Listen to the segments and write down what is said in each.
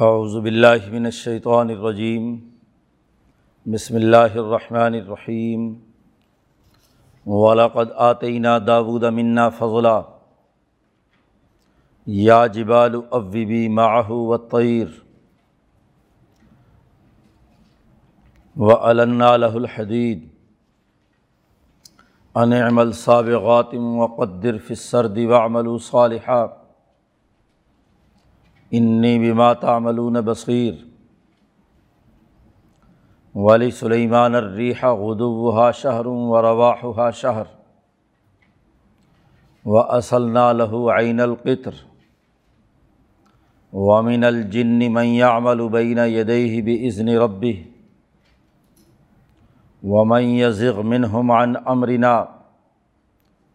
اعوذ باللہ من الشیطان الرجیم۔ بسم اللہ الرحمن الرحیم۔ ولاقد آتینہ داود منا فضلا۔ یا جبال اوبی معه والطیر و علنا له الحدید ان عمل سابغات وقدر فی السرد وعملوا صالحا۔ انی بما تعملون بصیر. ولی سلیمان الریح غدوها شہر و رواحها شہر. و اصلنا له عین القطر. ومن الجن من يعمل بين يديه بإذن ربه. ومن يزغ منهم عن امرنا.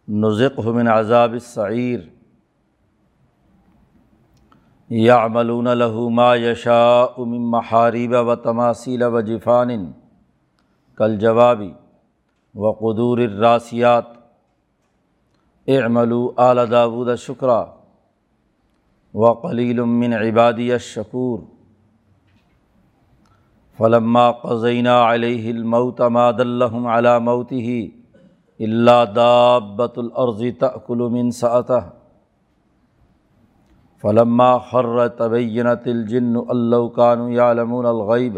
نزقه من عذاب السعیر. یعملون له ما یشاء من محارب و تماثیل و جفان کل جوابی و قدور الراسیات اعملوا آل داود شکرا و قلیل من عبادی الشکور فلما قزینہ علیہ الموت ما دلہم علی موته الا دابت الارض تأکل من سعتہ فلما خر تبینت الجن اللہ کانو یعلمون الغیب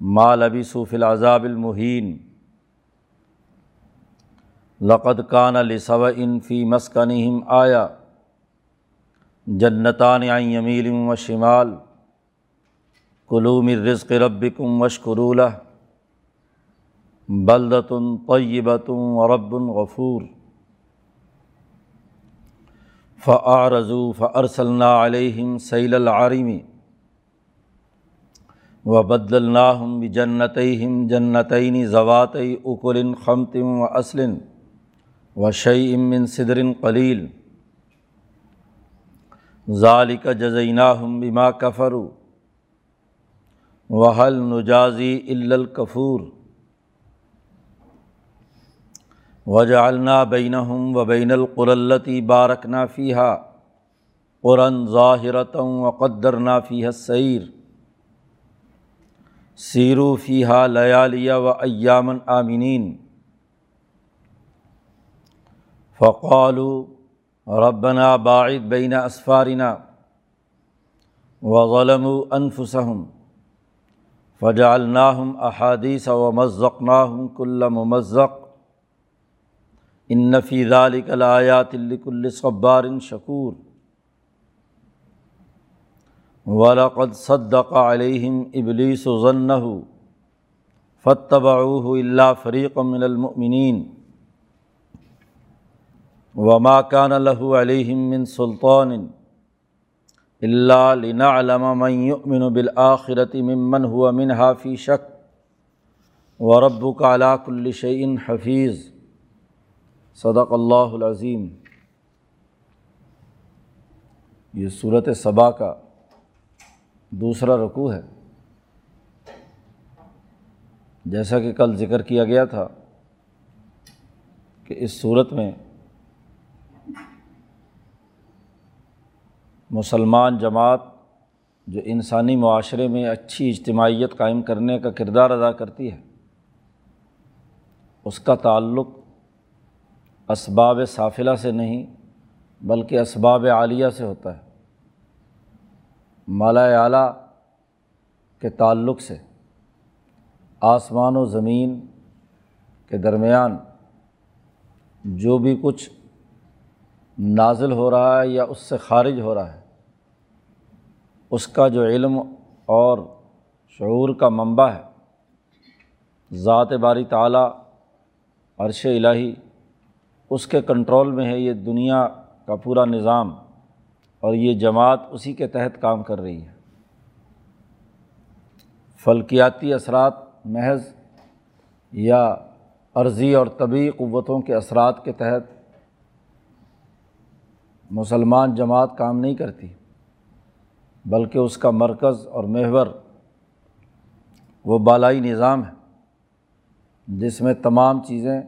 ما لبثوا فی العذاب المحین لقد کان لسوئن فی مسکنہم آیا جنتان عن یمیل و شمال کلو من رزق ربکم وشکروا له بلدۃ طیبۃ ورب غفور فعرضو فرسل علیہم سیل العارمی و بد الناہم بجنتم جنتعین ضوات اکل خمتم و اسلن و شعی امن صدر قلیل ظالق جزیناہم بما کفرو وحل نجازی الکفور وجعلنا بینہم و بین القرلتی بارکنا فیحہ قرآن ظاہرتم و قدر نافی سعیر سیرو فیحہ لیالیہ و ایامن آمنین۔ فقالو ربنا باعد بین اسفارنا و غلم و انفسم فجعلناہم احادیث و مذقناہم کل ممزق۔ ان نفی ذالک الایات لکل صبار شکور۔ ولقد صدق علیہم ابلیس ظنہ فتبعوه الا فریق من المؤمنین۔ وما كان له عليهم من سلطان الا لنعلم من يؤمن بالآخرة ممن هو منها في شك وربك على كل شيء حفيظ صدق اللہ العظیم۔ یہ صورت صبا کا دوسرا رقوع ہے۔ جیسا کہ کل ذکر کیا گیا تھا کہ اس صورت میں مسلمان جماعت جو انسانی معاشرے میں اچھی اجتماعیت قائم کرنے کا کردار ادا کرتی ہے، اس کا تعلق اسباب صافلہ سے نہیں بلکہ اسباب عالیہ سے ہوتا ہے۔ مالا اعلیٰ کے تعلق سے آسمان و زمین کے درمیان جو بھی کچھ نازل ہو رہا ہے یا اس سے خارج ہو رہا ہے، اس کا جو علم اور شعور کا منبع ہے، ذات باری تعلیٰ عرش الٰہی اس کے کنٹرول میں ہے یہ دنیا کا پورا نظام اور یہ جماعت اسی کے تحت کام کر رہی ہے۔ فلکیاتی اثرات، محض یا عرضی اور طبی قوتوں کے اثرات کے تحت مسلمان جماعت کام نہیں کرتی، بلکہ اس کا مرکز اور محور وہ بالائی نظام ہے، جس میں تمام چیزیں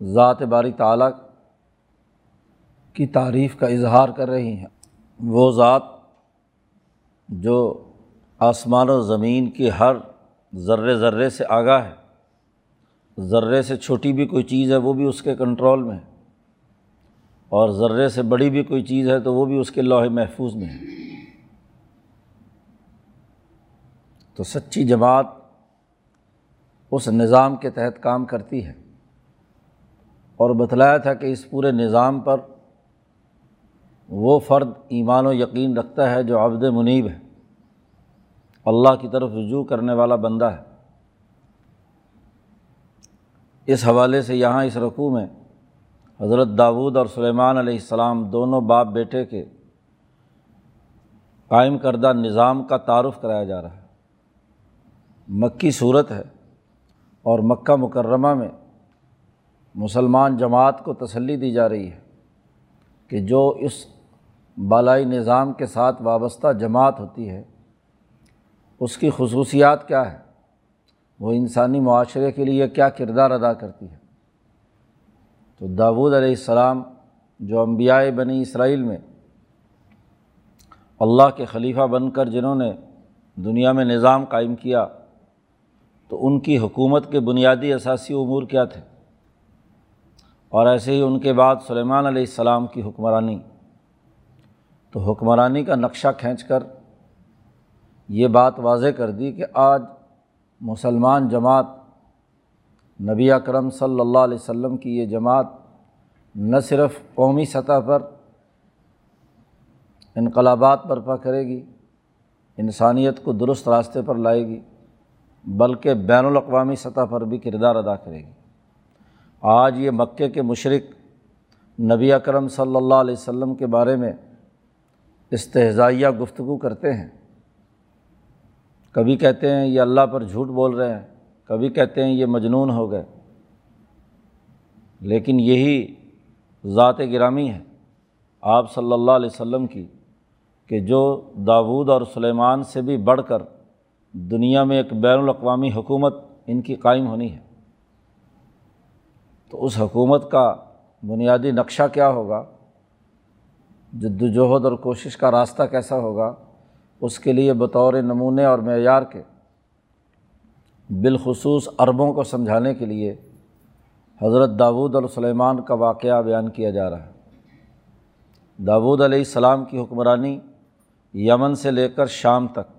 ذات باری تعلیٰ کی تعریف کا اظہار کر رہی ہیں۔ وہ ذات جو آسمان و زمین کی ہر ذرے ذرے سے آگاہ ہے، ذرے سے چھوٹی بھی کوئی چیز ہے وہ بھی اس کے کنٹرول میں ہے، اور ذرے سے بڑی بھی کوئی چیز ہے تو وہ بھی اس کے لوہے محفوظ میں ہے۔ تو سچی جماعت اس نظام کے تحت کام کرتی ہے۔ اور بتلایا تھا کہ اس پورے نظام پر وہ فرد ایمان و یقین رکھتا ہے جو عبد منیب ہے۔ اللہ کی طرف رجوع کرنے والا بندہ ہے۔ اس حوالے سے یہاں اس رقوع میں حضرت داود اور سلیمان علیہ السلام دونوں باپ بیٹے کے قائم کردہ نظام کا تعارف کرایا جا رہا ہے۔ مکی صورت ہے اور مکہ مکرمہ میں مسلمان جماعت کو تسلی دی جا رہی ہے کہ جو اس بالائی نظام کے ساتھ وابستہ جماعت ہوتی ہے، اس کی خصوصیات کیا ہے وہ انسانی معاشرے کے لیے کیا کردار ادا کرتی ہے؟ تو داود علیہ السلام جو انبیاء بنی اسرائیل میں اللہ کے خلیفہ بن کر جنہوں نے دنیا میں نظام قائم کیا، تو ان کی حکومت کے بنیادی اثاثی امور کیا تھے؟ اور ایسے ہی ان کے بعد سلیمان علیہ السلام کی حکمرانی۔ تو حکمرانی کا نقشہ کھینچ کر یہ بات واضح کر دی کہ آج مسلمان جماعت نبی اکرم صلی اللہ علیہ وسلم کی یہ جماعت نہ صرف قومی سطح پر انقلابات برپا کرے گی، انسانیت کو درست راستے پر لائے گی، بلکہ بین الاقوامی سطح پر بھی کردار ادا کرے گی۔ آج یہ مکے کے مشرق نبی اکرم صلی اللہ علیہ وسلم کے بارے میں استحضائیہ گفتگو کرتے ہیں۔ کبھی کہتے ہیں یہ اللہ پر جھوٹ بول رہے ہیں، کبھی کہتے ہیں یہ مجنون ہو گئے۔ لیکن یہی ذات گرامی ہے۔ آپ صلی اللہ علیہ وسلم کی کہ جو داود اور سلیمان سے بھی بڑھ کر دنیا میں ایک بین الاقوامی حکومت ان کی قائم ہونی ہے۔ تو اس حکومت کا بنیادی نقشہ کیا ہوگا؟ جد وجہد اور کوشش کا راستہ کیسا ہوگا؟ اس کے لیے بطور نمونے اور معیار کے، بالخصوص عربوں کو سمجھانے کے لیے حضرت داود اور سلیمان کا واقعہ بیان کیا جا رہا ہے۔ داود علیہ السلام کی حکمرانی یمن سے لے کر شام تک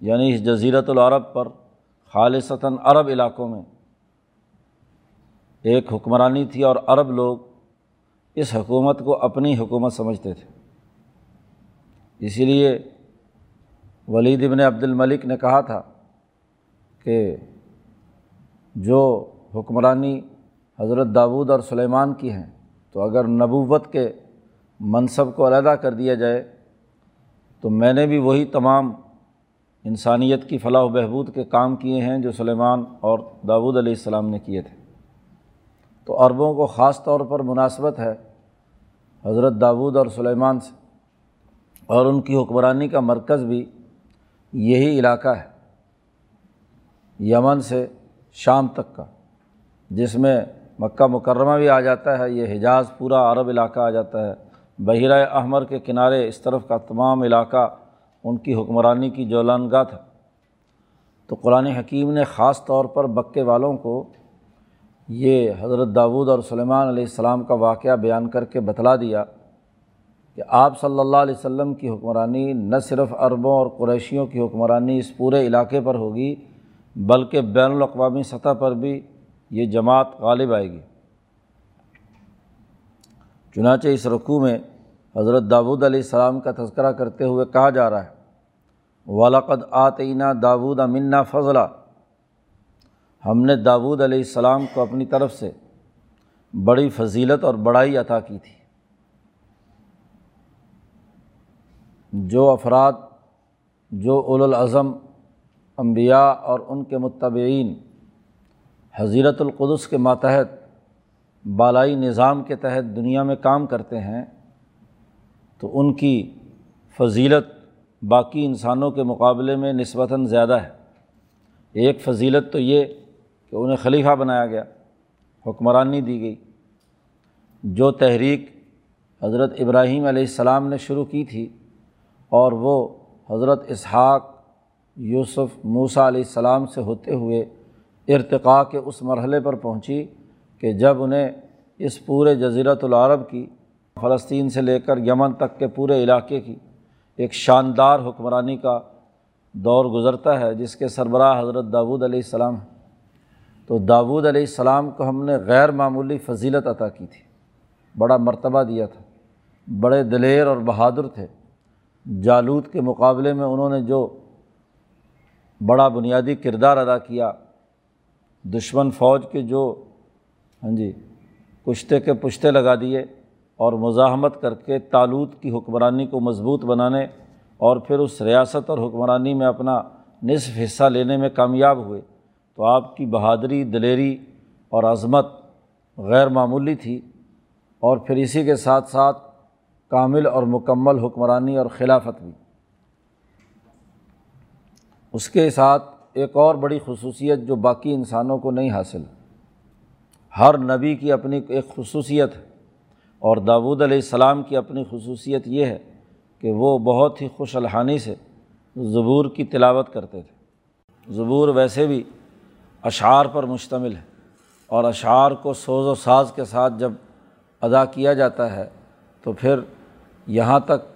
یعنی اس جزیرت العرب پر خالصتاً عرب علاقوں میں ایک حکمرانی تھی اور عرب لوگ اس حکومت کو اپنی حکومت سمجھتے تھے۔ اسی لیے ولید ابن عبد الملک نے کہا تھا کہ جو حکمرانی حضرت داود اور سلیمان کی ہیں، تو اگر نبوت کے منصب کو علیحدہ کر دیا جائے، تو میں نے بھی وہی تمام انسانیت کی فلاح و بہبود کے کام کیے ہیں جو سلیمان اور داود علیہ السلام نے کیے تھے۔ تو عربوں کو خاص طور پر مناسبت ہے حضرت داود اور سلیمان سے اور ان کی حکمرانی کا مرکز بھی یہی علاقہ ہے، یمن سے شام تک کا، جس میں مکہ مکرمہ بھی آ جاتا ہے، یہ حجاز پورا عرب علاقہ آ جاتا ہے۔ بحیرۂ احمر کے کنارے اس طرف کا تمام علاقہ ان کی حکمرانی کی جولانگاہ تھا۔ تو قرآن حکیم نے خاص طور پر بکے والوں کو یہ حضرت داود اور سلیمان علیہ السلام کا واقعہ بیان کر کے بتلا دیا کہ آپ صلی اللہ علیہ وسلم کی حکمرانی نہ صرف عربوں اور قریشیوں کی حکمرانی اس پورے علاقے پر ہوگی، بلکہ بین الاقوامی سطح پر بھی یہ جماعت غالب آئے گی۔ چنانچہ اس رقوع میں حضرت داود علیہ السلام کا تذکرہ کرتے ہوئے کہا جا رہا ہے ولاقد آتینہ داود منا فضلہ ہم نے داود علیہ السلام کو اپنی طرف سے بڑی فضیلت اور بڑائی عطا کی تھی۔ جو افراد، جو الاظم انبیاء اور ان کے متبعین حضیرت القدس کے ماتحت، بالائی نظام کے تحت دنیا میں کام کرتے ہیں، تو ان کی فضیلت باقی انسانوں کے مقابلے میں نسبتاً زیادہ ہے۔ ایک فضیلت تو یہ کہ انہیں خلیفہ بنایا گیا، حکمرانی دی گئی، جو تحریک حضرت ابراہیم علیہ السلام نے شروع کی تھی اور وہ حضرت اسحاق، یوسف موسا علیہ السلام سے ہوتے ہوئے ارتقاء کے اس مرحلے پر پہنچی کہ جب انہیں اس پورے جزیرت العرب کی، فلسطین سے لے کر یمن تک کے پورے علاقے کی ایک شاندار حکمرانی کا دور گزرتا ہے، جس کے سربراہ حضرت داود علیہ السلام تو داود علیہ السلام کو ہم نے غیر معمولی فضیلت عطا کی تھی۔ بڑا مرتبہ دیا تھا۔ بڑے دلیر اور بہادر تھے۔ جالود کے مقابلے میں انہوں نے جو بڑا بنیادی کردار ادا کیا، دشمن فوج کے جو ہاں جی کشتے کے پشتے لگا دیے اور مزاحمت کر کے تالوت کی حکمرانی کو مضبوط بنانے اور پھر اس ریاست اور حکمرانی میں اپنا نصف حصہ لینے میں کامیاب ہوئے۔ تو آپ کی بہادری، دلیری اور عظمت غیر معمولی تھی اور پھر اسی کے ساتھ ساتھ کامل اور مکمل حکمرانی اور خلافت بھی۔ اس کے ساتھ ایک اور بڑی خصوصیت جو باقی انسانوں کو نہیں حاصل، ہر نبی کی اپنی ایک خصوصیت ہے اور داود علیہ السلام کی اپنی خصوصیت یہ ہے کہ وہ بہت ہی خوش الحانی سے زبور کی تلاوت کرتے تھے۔ زبور ویسے بھی اشعار پر مشتمل ہے اور اشعار کو سوز و ساز کے ساتھ جب ادا کیا جاتا ہے تو پھر یہاں تک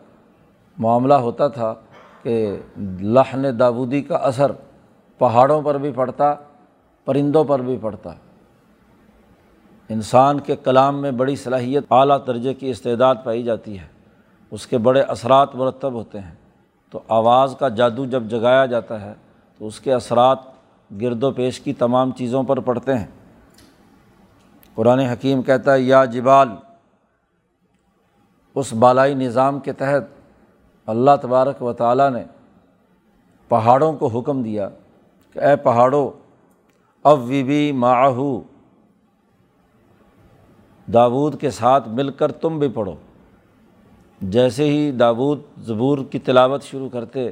معاملہ ہوتا تھا کہ لحن داودی کا اثر پہاڑوں پر بھی پڑتا، پرندوں پر بھی پڑتا۔ انسان کے کلام میں بڑی صلاحیت اعلیٰ درجے کی استعداد پائی جاتی ہے، اس کے بڑے اثرات مرتب ہوتے ہیں۔ تو آواز کا جادو جب جگایا جاتا ہے تو اس کے اثرات گرد و پیش کی تمام چیزوں پر پڑتے ہیں۔ قرآن حکیم کہتا ہے، یا جبال، اس بالائی نظام کے تحت اللہ تبارک و تعالیٰ نے پہاڑوں کو حکم دیا کہ اے پہاڑوں اب وی بی معاہو داود کے ساتھ مل کر تم بھی پڑھو۔ جیسے ہی داود زبور کی تلاوت شروع کرتے،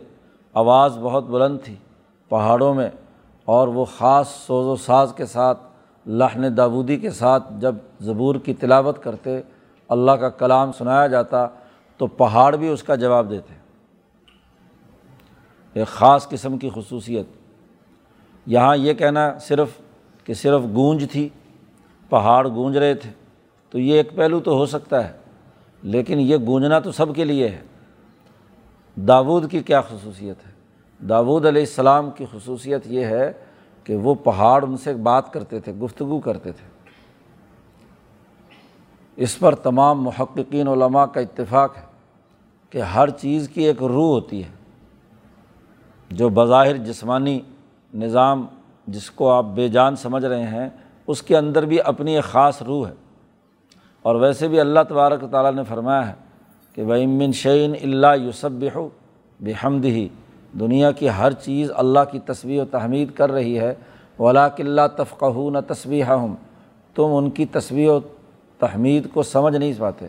آواز بہت بلند تھی۔ پہاڑوں میں اور وہ خاص سوز و ساز کے ساتھ لہن داودی کے ساتھ جب زبور کی تلاوت کرتے، اللہ کا کلام سنایا جاتا، تو پہاڑ بھی اس کا جواب دیتے۔ ایک خاص قسم کی خصوصیت۔ یہاں یہ کہنا صرف کہ صرف گونج تھی، پہاڑ گونج رہے تھے۔ تو یہ ایک پہلو تو ہو سکتا ہے، لیکن یہ گونجنا تو سب کے لیے ہے۔ داود کی کیا خصوصیت ہے؟ داود علیہ السلام کی خصوصیت یہ ہے کہ وہ پہاڑ ان سے بات کرتے تھے، گفتگو کرتے تھے۔ اس پر تمام محققین علماء کا اتفاق ہے کہ ہر چیز کی ایک روح ہوتی ہے۔ جو بظاہر جسمانی نظام جس کو آپ بے جان سمجھ رہے ہیں، اس کے اندر بھی اپنی ایک خاص روح ہے۔ اور ویسے بھی اللہ تبارک تعالیٰ نے فرمایا ہے کہ بھائی من شعین اللہ یوسب بحمد ہی دنیا کی ہر چیز اللہ کی تصویر و تحمید کر رہی ہے۔ ولا کلّہ تفقہ نہ تصویر ہم تم ان کی تصویر و تحمید کو سمجھ نہیں پاتے۔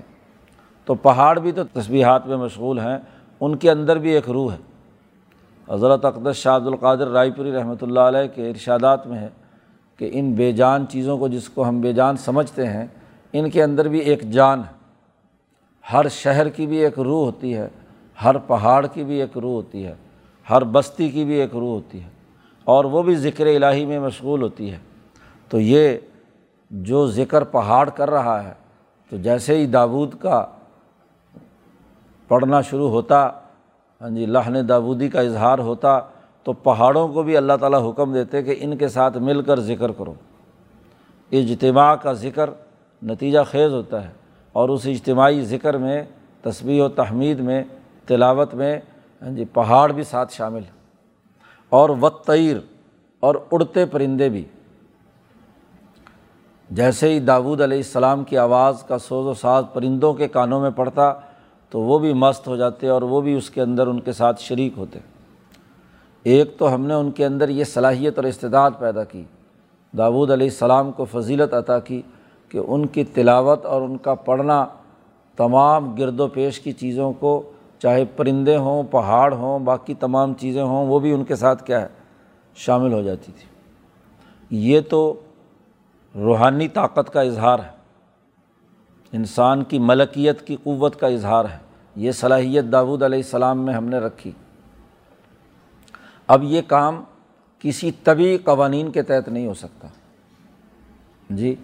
تو پہاڑ بھی تو تصویحات میں مشغول ہیں، ان کے اندر بھی ایک روح ہے۔ حضرت اقدس شاہ عبد القادر رائے پوری رحمۃ اللہ علیہ کے ارشادات میں ہے کہ ان بے جان چیزوں کو جس کو ہم بے جان سمجھتے ہیں، ان کے اندر بھی ایک جان ہے۔ ہر شہر کی بھی ایک روح ہوتی ہے، ہر پہاڑ کی بھی ایک روح ہوتی ہے۔ ہر بستی کی بھی ایک روح ہوتی ہے اور وہ بھی ذکر الہی میں مشغول ہوتی ہے تو یہ جو ذکر پہاڑ کر رہا ہے تو جیسے ہی داود کا پڑھنا شروع ہوتا ہاں جی لہن داودی کا اظہار ہوتا، تو پہاڑوں کو بھی اللہ تعالیٰ حکم دیتے کہ ان کے ساتھ مل کر ذکر کرو۔ اجتماع کا ذکر نتیجہ خیز ہوتا ہے اور اس اجتماعی ذکر میں تصویر و تحمید میں، تلاوت میں ہاں جی پہاڑ بھی ساتھ شامل اور وطیر اور اڑتے پرندے بھی۔ جیسے ہی داود علیہ السلام کی آواز کا سوز و ساز پرندوں کے کانوں میں پڑتا، تو وہ بھی مست ہو جاتے اور وہ بھی اس کے اندر ان کے ساتھ شریک ہوتے۔ ایک تو ہم نے ان کے اندر یہ صلاحیت اور استداد پیدا کی۔ داود علیہ السلام کو فضیلت عطا کی کہ ان کی تلاوت اور ان کا پڑھنا تمام گرد و پیش کی چیزوں کو چاہے پرندے ہوں، پہاڑ ہوں، باقی تمام چیزیں ہوں، وہ بھی ان کے ساتھ کیا ہے، شامل ہو جاتی تھی۔ یہ تو روحانی طاقت کا اظہار ہے۔ انسان کی ملکیت کی قوت کا اظہار ہے۔ یہ صلاحیت داود علیہ السلام میں ہم نے رکھی۔ اب یہ کام کسی طبی قوانین کے تحت نہیں ہو سکتا۔ جی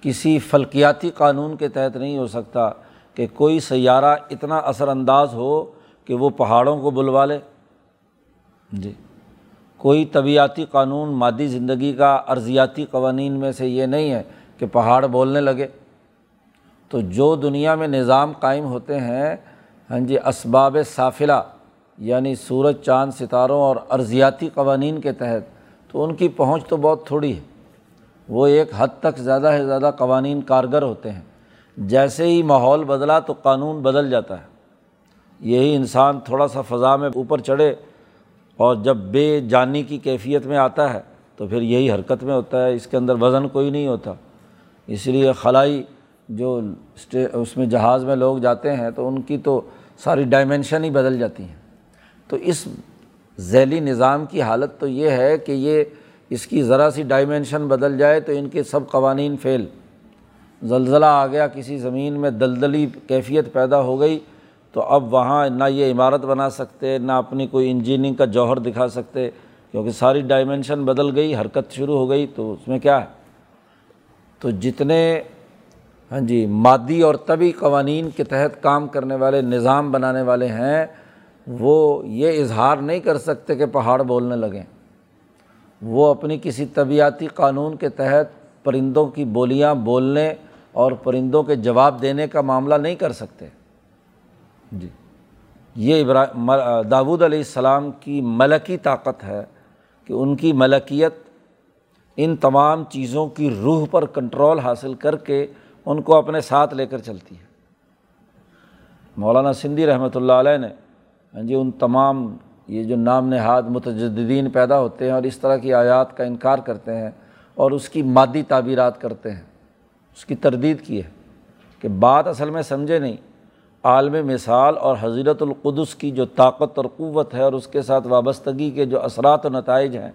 کسی فلکیاتی قانون کے تحت نہیں ہو سکتا۔ کہ کوئی سیارہ اتنا اثر انداز ہو کہ وہ پہاڑوں کو بلوا لے۔ جی۔ کوئی طبیعتی قانون مادی زندگی کا ارضیاتی قوانین میں سے یہ نہیں ہے کہ پہاڑ بولنے لگے۔ تو جو دنیا میں نظام قائم ہوتے ہیں ہاں جی اسباب صافلہ یعنی سورج، چاند، ستاروں اور ارضیاتی قوانین کے تحت، تو ان کی پہنچ تو بہت تھوڑی ہے۔ وہ ایک حد تک زیادہ سے زیادہ قوانین کارگر ہوتے ہیں۔ جیسے ہی ماحول بدلا تو قانون بدل جاتا ہے۔ یہی انسان تھوڑا سا فضا میں اوپر چڑھے اور جب بے جانی کی کیفیت میں آتا ہے تو پھر یہی حرکت میں ہوتا ہے، اس کے اندر وزن کوئی نہیں ہوتا۔ اس لیے خلائی جو اس میں جہاز میں لوگ جاتے ہیں تو ان کی تو ساری ڈائمینشن ہی بدل جاتی ہیں۔ تو اس ذیلی نظام کی حالت تو یہ ہے کہ یہ اس کی ذرا سی ڈائمینشن بدل جائے تو ان کے سب قوانین فیل زلزلہ آ گیا، کسی زمین میں دلدلی کیفیت پیدا ہو گئی، تو اب وہاں نہ یہ عمارت بنا سکتے، نہ اپنی کوئی انجینئرنگ کا جوہر دکھا سکتے، کیونکہ ساری ڈائمینشن بدل گئی، حرکت شروع ہو گئی، تو اس میں کیا ہے؟ تو جتنے ہاں جی مادی اور طبی قوانین کے تحت کام کرنے والے، نظام بنانے والے ہیں، وہ یہ اظہار نہیں کر سکتے کہ پہاڑ بولنے لگیں۔ وہ اپنی کسی طبیعتی قانون کے تحت پرندوں کی بولیاں بولنے اور پرندوں کے جواب دینے کا معاملہ نہیں کر سکتے۔ جی۔ یہ ابرا داود علیہ السلام کی ملکی طاقت ہے کہ ان کی ملکیت ان تمام چیزوں کی روح پر کنٹرول حاصل کر کے ان کو اپنے ساتھ لے کر چلتی ہے۔ مولانا سندھی رحمۃ اللہ علیہ نے ہاں جی ان تمام یہ جو نام نہاد متجدین پیدا ہوتے ہیں اور اس طرح کی آیات کا انکار کرتے ہیں اور اس کی مادی تعبیرات کرتے ہیں۔ اس کی تردید کی ہے کہ بات اصل میں سمجھے نہیں۔ عالم مثال اور حضرت القدس کی جو طاقت اور قوت ہے اور اس کے ساتھ وابستگی کے جو اثرات و نتائج ہیں،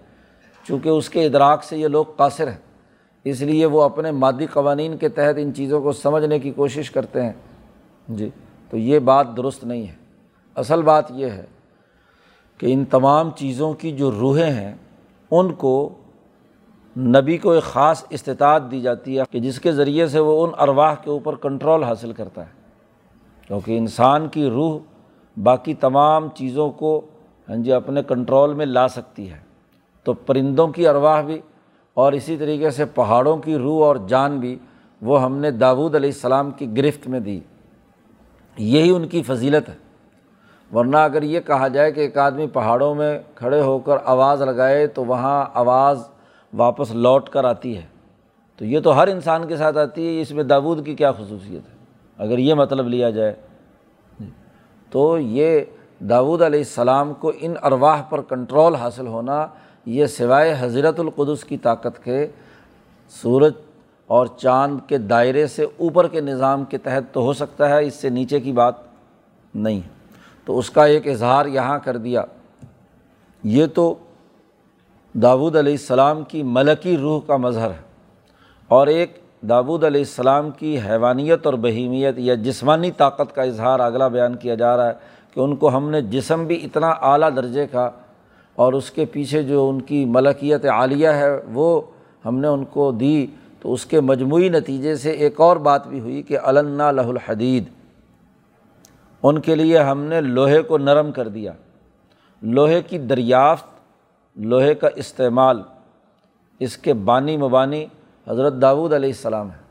چونکہ اس کے ادراک سے یہ لوگ قاصر ہیں، اس لیے وہ اپنے مادی قوانین کے تحت ان چیزوں کو سمجھنے کی کوشش کرتے ہیں۔ جی تو یہ بات درست نہیں ہے۔ اصل بات یہ ہے کہ ان تمام چیزوں کی جو روحیں ہیں، ان کو نبی کو ایک خاص استطاعت دی جاتی ہے کہ جس کے ذریعے سے وہ ان ارواح کے اوپر کنٹرول حاصل کرتا ہے۔ کیونکہ انسان کی روح باقی تمام چیزوں کو ہاں جی اپنے کنٹرول میں لا سکتی ہے۔ تو پرندوں کی ارواح بھی اور اسی طریقے سے پہاڑوں کی روح اور جان بھی وہ ہم نے داود علیہ السلام کی گرفت میں دی۔ یہی ان کی فضیلت ہے۔ ورنہ اگر یہ کہا جائے کہ ایک آدمی پہاڑوں میں کھڑے ہو کر آواز لگائے تو وہاں آواز واپس لوٹ کر آتی ہے۔ تو یہ تو ہر انسان کے ساتھ آتی ہے، اس میں داود کی کیا خصوصیت ہے؟ اگر یہ مطلب لیا جائے۔ تو یہ داود علیہ السلام کو ان ارواح پر کنٹرول حاصل ہونا، یہ سوائے حضرت القدس کی طاقت کے سورج اور چاند کے دائرے سے اوپر کے نظام کے تحت تو ہو سکتا ہے، اس سے نیچے کی بات نہیں۔ تو اس کا ایک اظہار یہاں کر دیا۔ یہ تو داود علیہ السلام کی ملکی روح کا مظہر ہے اور ایک داود علیہ السلام کی حیوانیت اور بہیمیت یا جسمانی طاقت کا اظہار اگلا بیان کیا جا رہا ہے کہ ان کو ہم نے جسم بھی اتنا اعلیٰ درجے کا اور اس کے پیچھے جو ان کی ملکیت عالیہ ہے وہ ہم نے ان کو دی تو اس کے مجموعی نتیجے سے ایک اور بات بھی ہوئی کہ علنا لہ الحدید، ان کے لیے ہم نے لوہے کو نرم کر دیا۔ لوہے کی دریافت لوہے کا استعمال اس کے بانی مبانی حضرت داود علیہ السلام ہے۔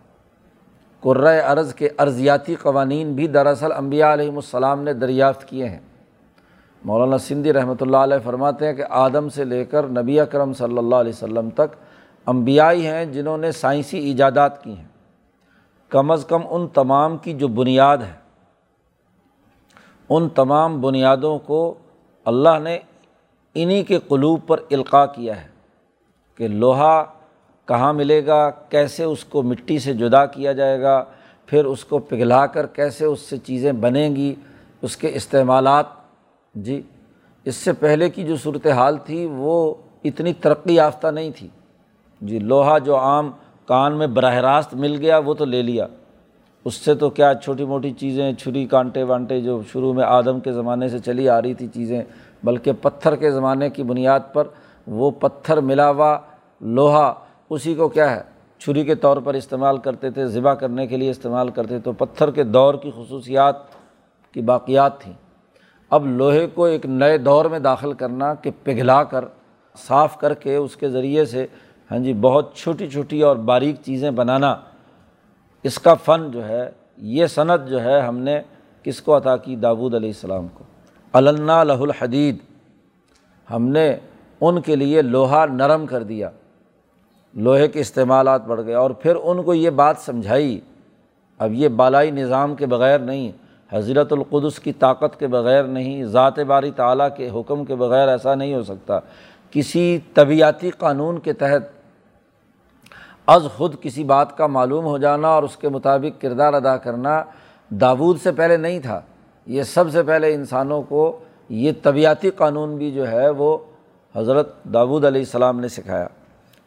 قرۂۂ ارض کے ارضیاتی قوانین بھی دراصل انبیاء علیہم السلام نے دریافت کیے ہیں۔ مولانا سندھی رحمۃ اللہ علیہ فرماتے ہیں کہ آدم سے لے کر نبی اکرم صلی اللہ علیہ وسلم تک انبیائی ہیں جنہوں نے سائنسی ایجادات کی ہیں۔ کم از کم ان تمام کی جو بنیاد ہے، ان تمام بنیادوں کو اللہ نے انہیں کے قلوب پر القاع کیا ہے کہ لوہا کہاں ملے گا، کیسے اس کو مٹی سے جدا کیا جائے گا، پھر اس کو پگھلا کر کیسے اس سے چیزیں بنیں گی، اس کے استعمالات۔ جی اس سے پہلے کی جو صورت حال تھی وہ اتنی ترقی یافتہ نہیں تھی۔ جی لوہا جو عام کان میں براہ راست مل گیا، وہ تو لے لیا۔ اس سے تو کیا چھوٹی موٹی چیزیں، چھری کانٹے وانٹے جو شروع میں آدم کے زمانے سے چلی آ رہی تھی چیزیں بلکہ پتھر کے زمانے کی بنیاد پر وہ پتھر ملا ہوا لوہا، اسی کو کیا ہے، چھری کے طور پر استعمال کرتے تھے، ذبح کرنے کے لیے استعمال کرتے تو پتھر کے دور کی خصوصیات کی باقیات تھیں۔ اب لوہے کو ایک نئے دور میں داخل کرنا، کہ پگھلا کر، صاف کر کے اس کے ذریعے سے ہاں جی بہت چھوٹی چھوٹی اور باریک چیزیں بنانا۔ اس کا فن جو ہے، یہ صنعت جو ہے، ہم نے کس کو عطا کی؟ داود علیہ السلام کو۔ علنا لہ الحدید۔ ہم نے ان کے لیے لوہا نرم کر دیا۔ لوہے کے استعمالات بڑھ گئے اور پھر ان کو یہ بات سمجھائی۔ اب یہ بالائی نظام کے بغیر نہیں، حضرت القدس کی طاقت کے بغیر نہیں، ذات باری تعلیٰ کے حکم کے بغیر ایسا نہیں ہو سکتا۔ کسی طبیعتی قانون کے تحت از خود کسی بات کا معلوم ہو جانا اور اس کے مطابق کردار ادا کرنا داود سے پہلے نہیں تھا۔ یہ سب سے پہلے انسانوں کو یہ طبیعتی قانون بھی جو ہے وہ حضرت داود علیہ السلام نے سکھایا۔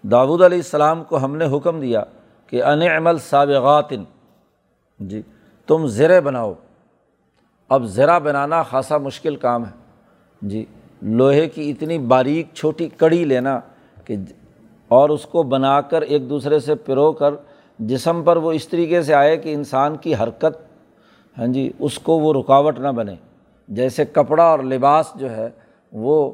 داود علیہ السلام کو ہم نے حکم دیا کہ ان عمل سابغاتن۔ جی تم زرے بناؤ۔ اب زرا بنانا خاصا مشکل کام ہے۔ جی لوہے کی اتنی باریک چھوٹی کڑی لینا کہ اور اس کو بنا کر ایک دوسرے سے پرو کر جسم پر وہ اس طریقے سے آئے کہ انسان کی حرکت ہاں جی اس کو وہ رکاوٹ نہ بنے۔ جیسے کپڑا اور لباس جو ہے، وہ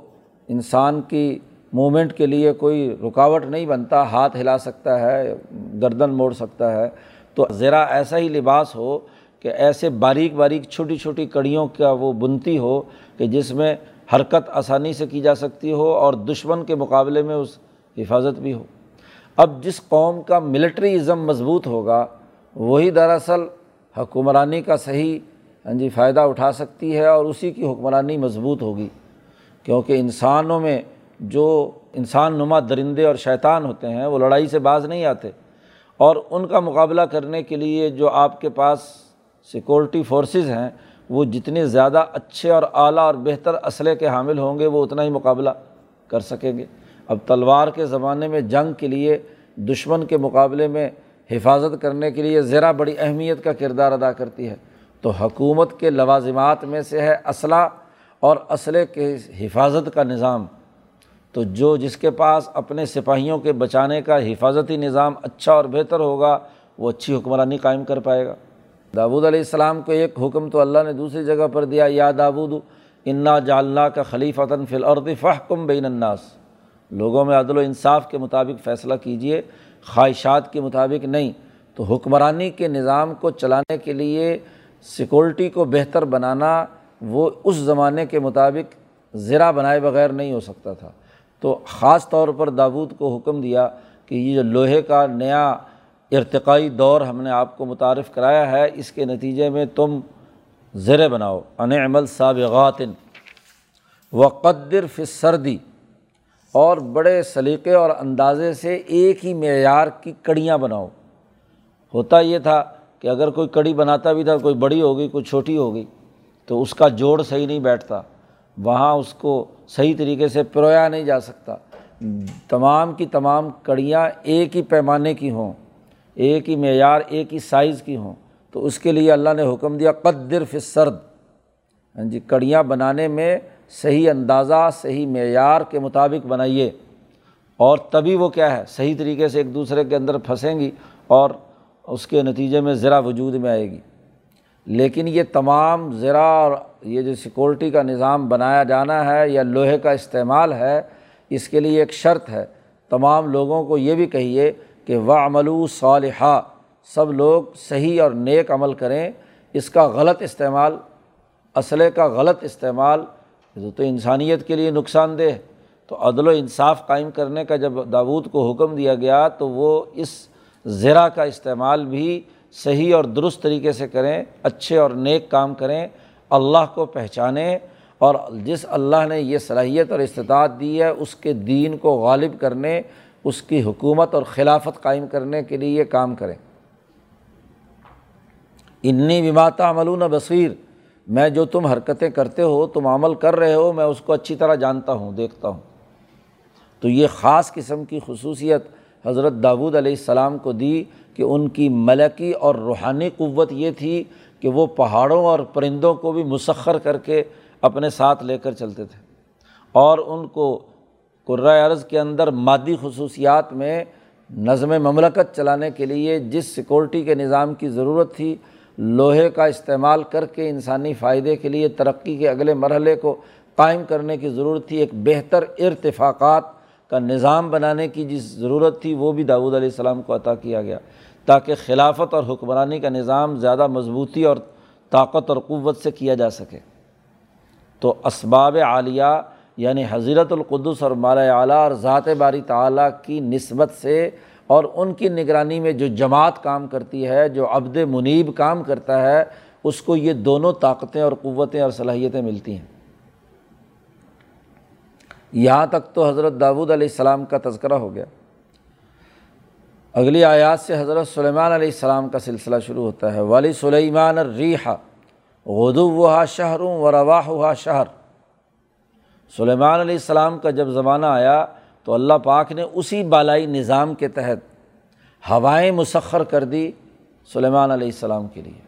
انسان کی مومنٹ کے لیے کوئی رکاوٹ نہیں بنتا، ہاتھ ہلا سکتا ہے، گردن موڑ سکتا ہے۔ تو ذرا ایسا ہی لباس ہو کہ ایسے باریک باریک چھوٹی چھوٹی کڑیوں کا وہ بنتی ہو کہ جس میں حرکت آسانی سے کی جا سکتی ہو اور دشمن کے مقابلے میں اس حفاظت بھی ہو۔ اب جس قوم کا ملٹری ازم مضبوط ہوگا، وہی دراصل حکمرانی کا صحیح ہاں جی فائدہ اٹھا سکتی ہے اور اسی کی حکمرانی مضبوط ہوگی۔ کیونکہ انسانوں میں جو انسان نما درندے اور شیطان ہوتے ہیں، وہ لڑائی سے باز نہیں آتے۔ اور ان کا مقابلہ کرنے کے لیے جو آپ کے پاس سیکورٹی فورسز ہیں، وہ جتنے زیادہ اچھے اور اعلیٰ اور بہتر اسلحے کے حامل ہوں گے، وہ اتنا ہی مقابلہ کر سکیں گے۔ اب تلوار کے زمانے میں جنگ کے لیے، دشمن کے مقابلے میں حفاظت کرنے کے لیے ذرا بڑی اہمیت کا کردار ادا کرتی ہے۔ تو حکومت کے لوازمات میں سے ہے اسلحہ اور اسلحے کے حفاظت کا نظام۔ تو جو جس کے پاس اپنے سپاہیوں کے بچانے کا حفاظتی نظام اچھا اور بہتر ہوگا، وہ اچھی حکمرانی قائم کر پائے گا۔ داود علیہ السلام کو ایک حکم تو اللہ نے دوسری جگہ پر دیا، یا داود انا جاللہ کا خلیفتاً فی الارض فحکم بین الناس۔ لوگوں میں عدل و انصاف کے مطابق فیصلہ کیجیے خواہشات کے مطابق نہیں، تو حکمرانی کے نظام کو چلانے کے لیے سیکورٹی کو بہتر بنانا وہ اس زمانے کے مطابق زرا بنائے بغیر نہیں ہو سکتا تھا۔ تو خاص طور پر داود کو حکم دیا کہ یہ جو لوہے کا نیا ارتقائی دور ہم نے آپ کو متعارف کرایا ہے، اس کے نتیجے میں تم زر بناؤ۔ ان عمل سابغاتن و قدر سردی اور بڑے سلیقے اور اندازے سے ایک ہی معیار کی کڑیاں بناؤ۔ ہوتا یہ تھا کہ اگر کوئی کڑی بناتا بھی تھا، کوئی بڑی ہو گئی کوئی چھوٹی ہو گئی تو اس کا جوڑ صحیح نہیں بیٹھتا۔ وہاں اس کو صحیح طریقے سے پرویا نہیں جا سکتا۔ تمام کی تمام کڑیاں ایک ہی پیمانے کی ہوں، ایک ہی معیار، ایک ہی سائز کی ہوں۔ تو اس کے لیے اللہ نے حکم دیا، قدر سرد ہاں جی کڑیاں بنانے میں صحیح اندازہ، صحیح معیار کے مطابق بنائیے۔ اور تبھی وہ کیا ہے، صحیح طریقے سے ایک دوسرے کے اندر پھنسیں گی اور اس کے نتیجے میں ذرا وجود میں آئے گی۔ لیکن یہ تمام ذرا اور یہ جو سیکورٹی کا نظام بنایا جانا ہے یا لوہے کا استعمال ہے، اس کے لیے ایک شرط ہے۔ تمام لوگوں کو یہ بھی کہیے کہ و عملو صالحہ سب لوگ صحیح اور نیک عمل کریں۔ اس کا غلط استعمال اسلحے کا غلط استعمال تو انسانیت کے لیے نقصان دہ تو عدل و انصاف قائم کرنے کا جب داود کو حکم دیا گیا تو وہ اس زرا کا استعمال بھی صحیح اور درست طریقے سے کریں، اچھے اور نیک کام کریں، اللہ کو پہچانیں اور جس اللہ نے یہ صلاحیت اور استطاعت دی ہے، اس کے دین کو غالب کرنے، اس کی حکومت اور خلافت قائم کرنے کے لیے یہ کام کریں۔ انی بماتا عملون بصیر۔ میں جو تم حرکتیں کرتے ہو، تم عمل کر رہے ہو، میں اس کو اچھی طرح جانتا ہوں، دیکھتا ہوں۔ تو یہ خاص قسم کی خصوصیت حضرت داود علیہ السلام کو دی کہ ان کی ملکی اور روحانی قوت یہ تھی کہ وہ پہاڑوں اور پرندوں کو بھی مسخر کر کے اپنے ساتھ لے کر چلتے تھے۔ اور ان کو قرۂۂ عرض کے اندر مادی خصوصیات میں نظم مملکت چلانے کے لیے جس سیکورٹی کے نظام کی ضرورت تھی لوہے کا استعمال کر کے انسانی فائدے کے لیے ترقی کے اگلے مرحلے کو قائم کرنے کی ضرورت تھی، ایک بہتر ارتفاقات کا نظام بنانے کی جس ضرورت تھی، وہ بھی داود علیہ السلام کو عطا کیا گیا۔ تاکہ خلافت اور حکمرانی کا نظام زیادہ مضبوطی اور طاقت اور قوت سے کیا جا سکے۔ تو اسباب عالیہ یعنی حضرت القدس اور مالا اعلیٰ اور ذات باری تعلیٰ کی نسبت سے اور ان کی نگرانی میں جو جماعت کام کرتی ہے، جو عبد منیب کام کرتا ہے، اس کو یہ دونوں طاقتیں اور قوتیں اور صلاحیتیں ملتی ہیں۔ یہاں تک تو حضرت داود علیہ السلام کا تذکرہ ہو گیا۔ اگلی آیات سے حضرت سلیمان علیہ السلام کا سلسلہ شروع ہوتا ہے۔ ولی سلیمان الریحا غدو وہا شہروں و روا ہوا شہر۔ سلیمان علیہ السلام کا جب زمانہ آیا تو اللہ پاک نے اسی بالائی نظام کے تحت ہوائیں مسخر کر دی سلیمان علیہ السلام کے لیے۔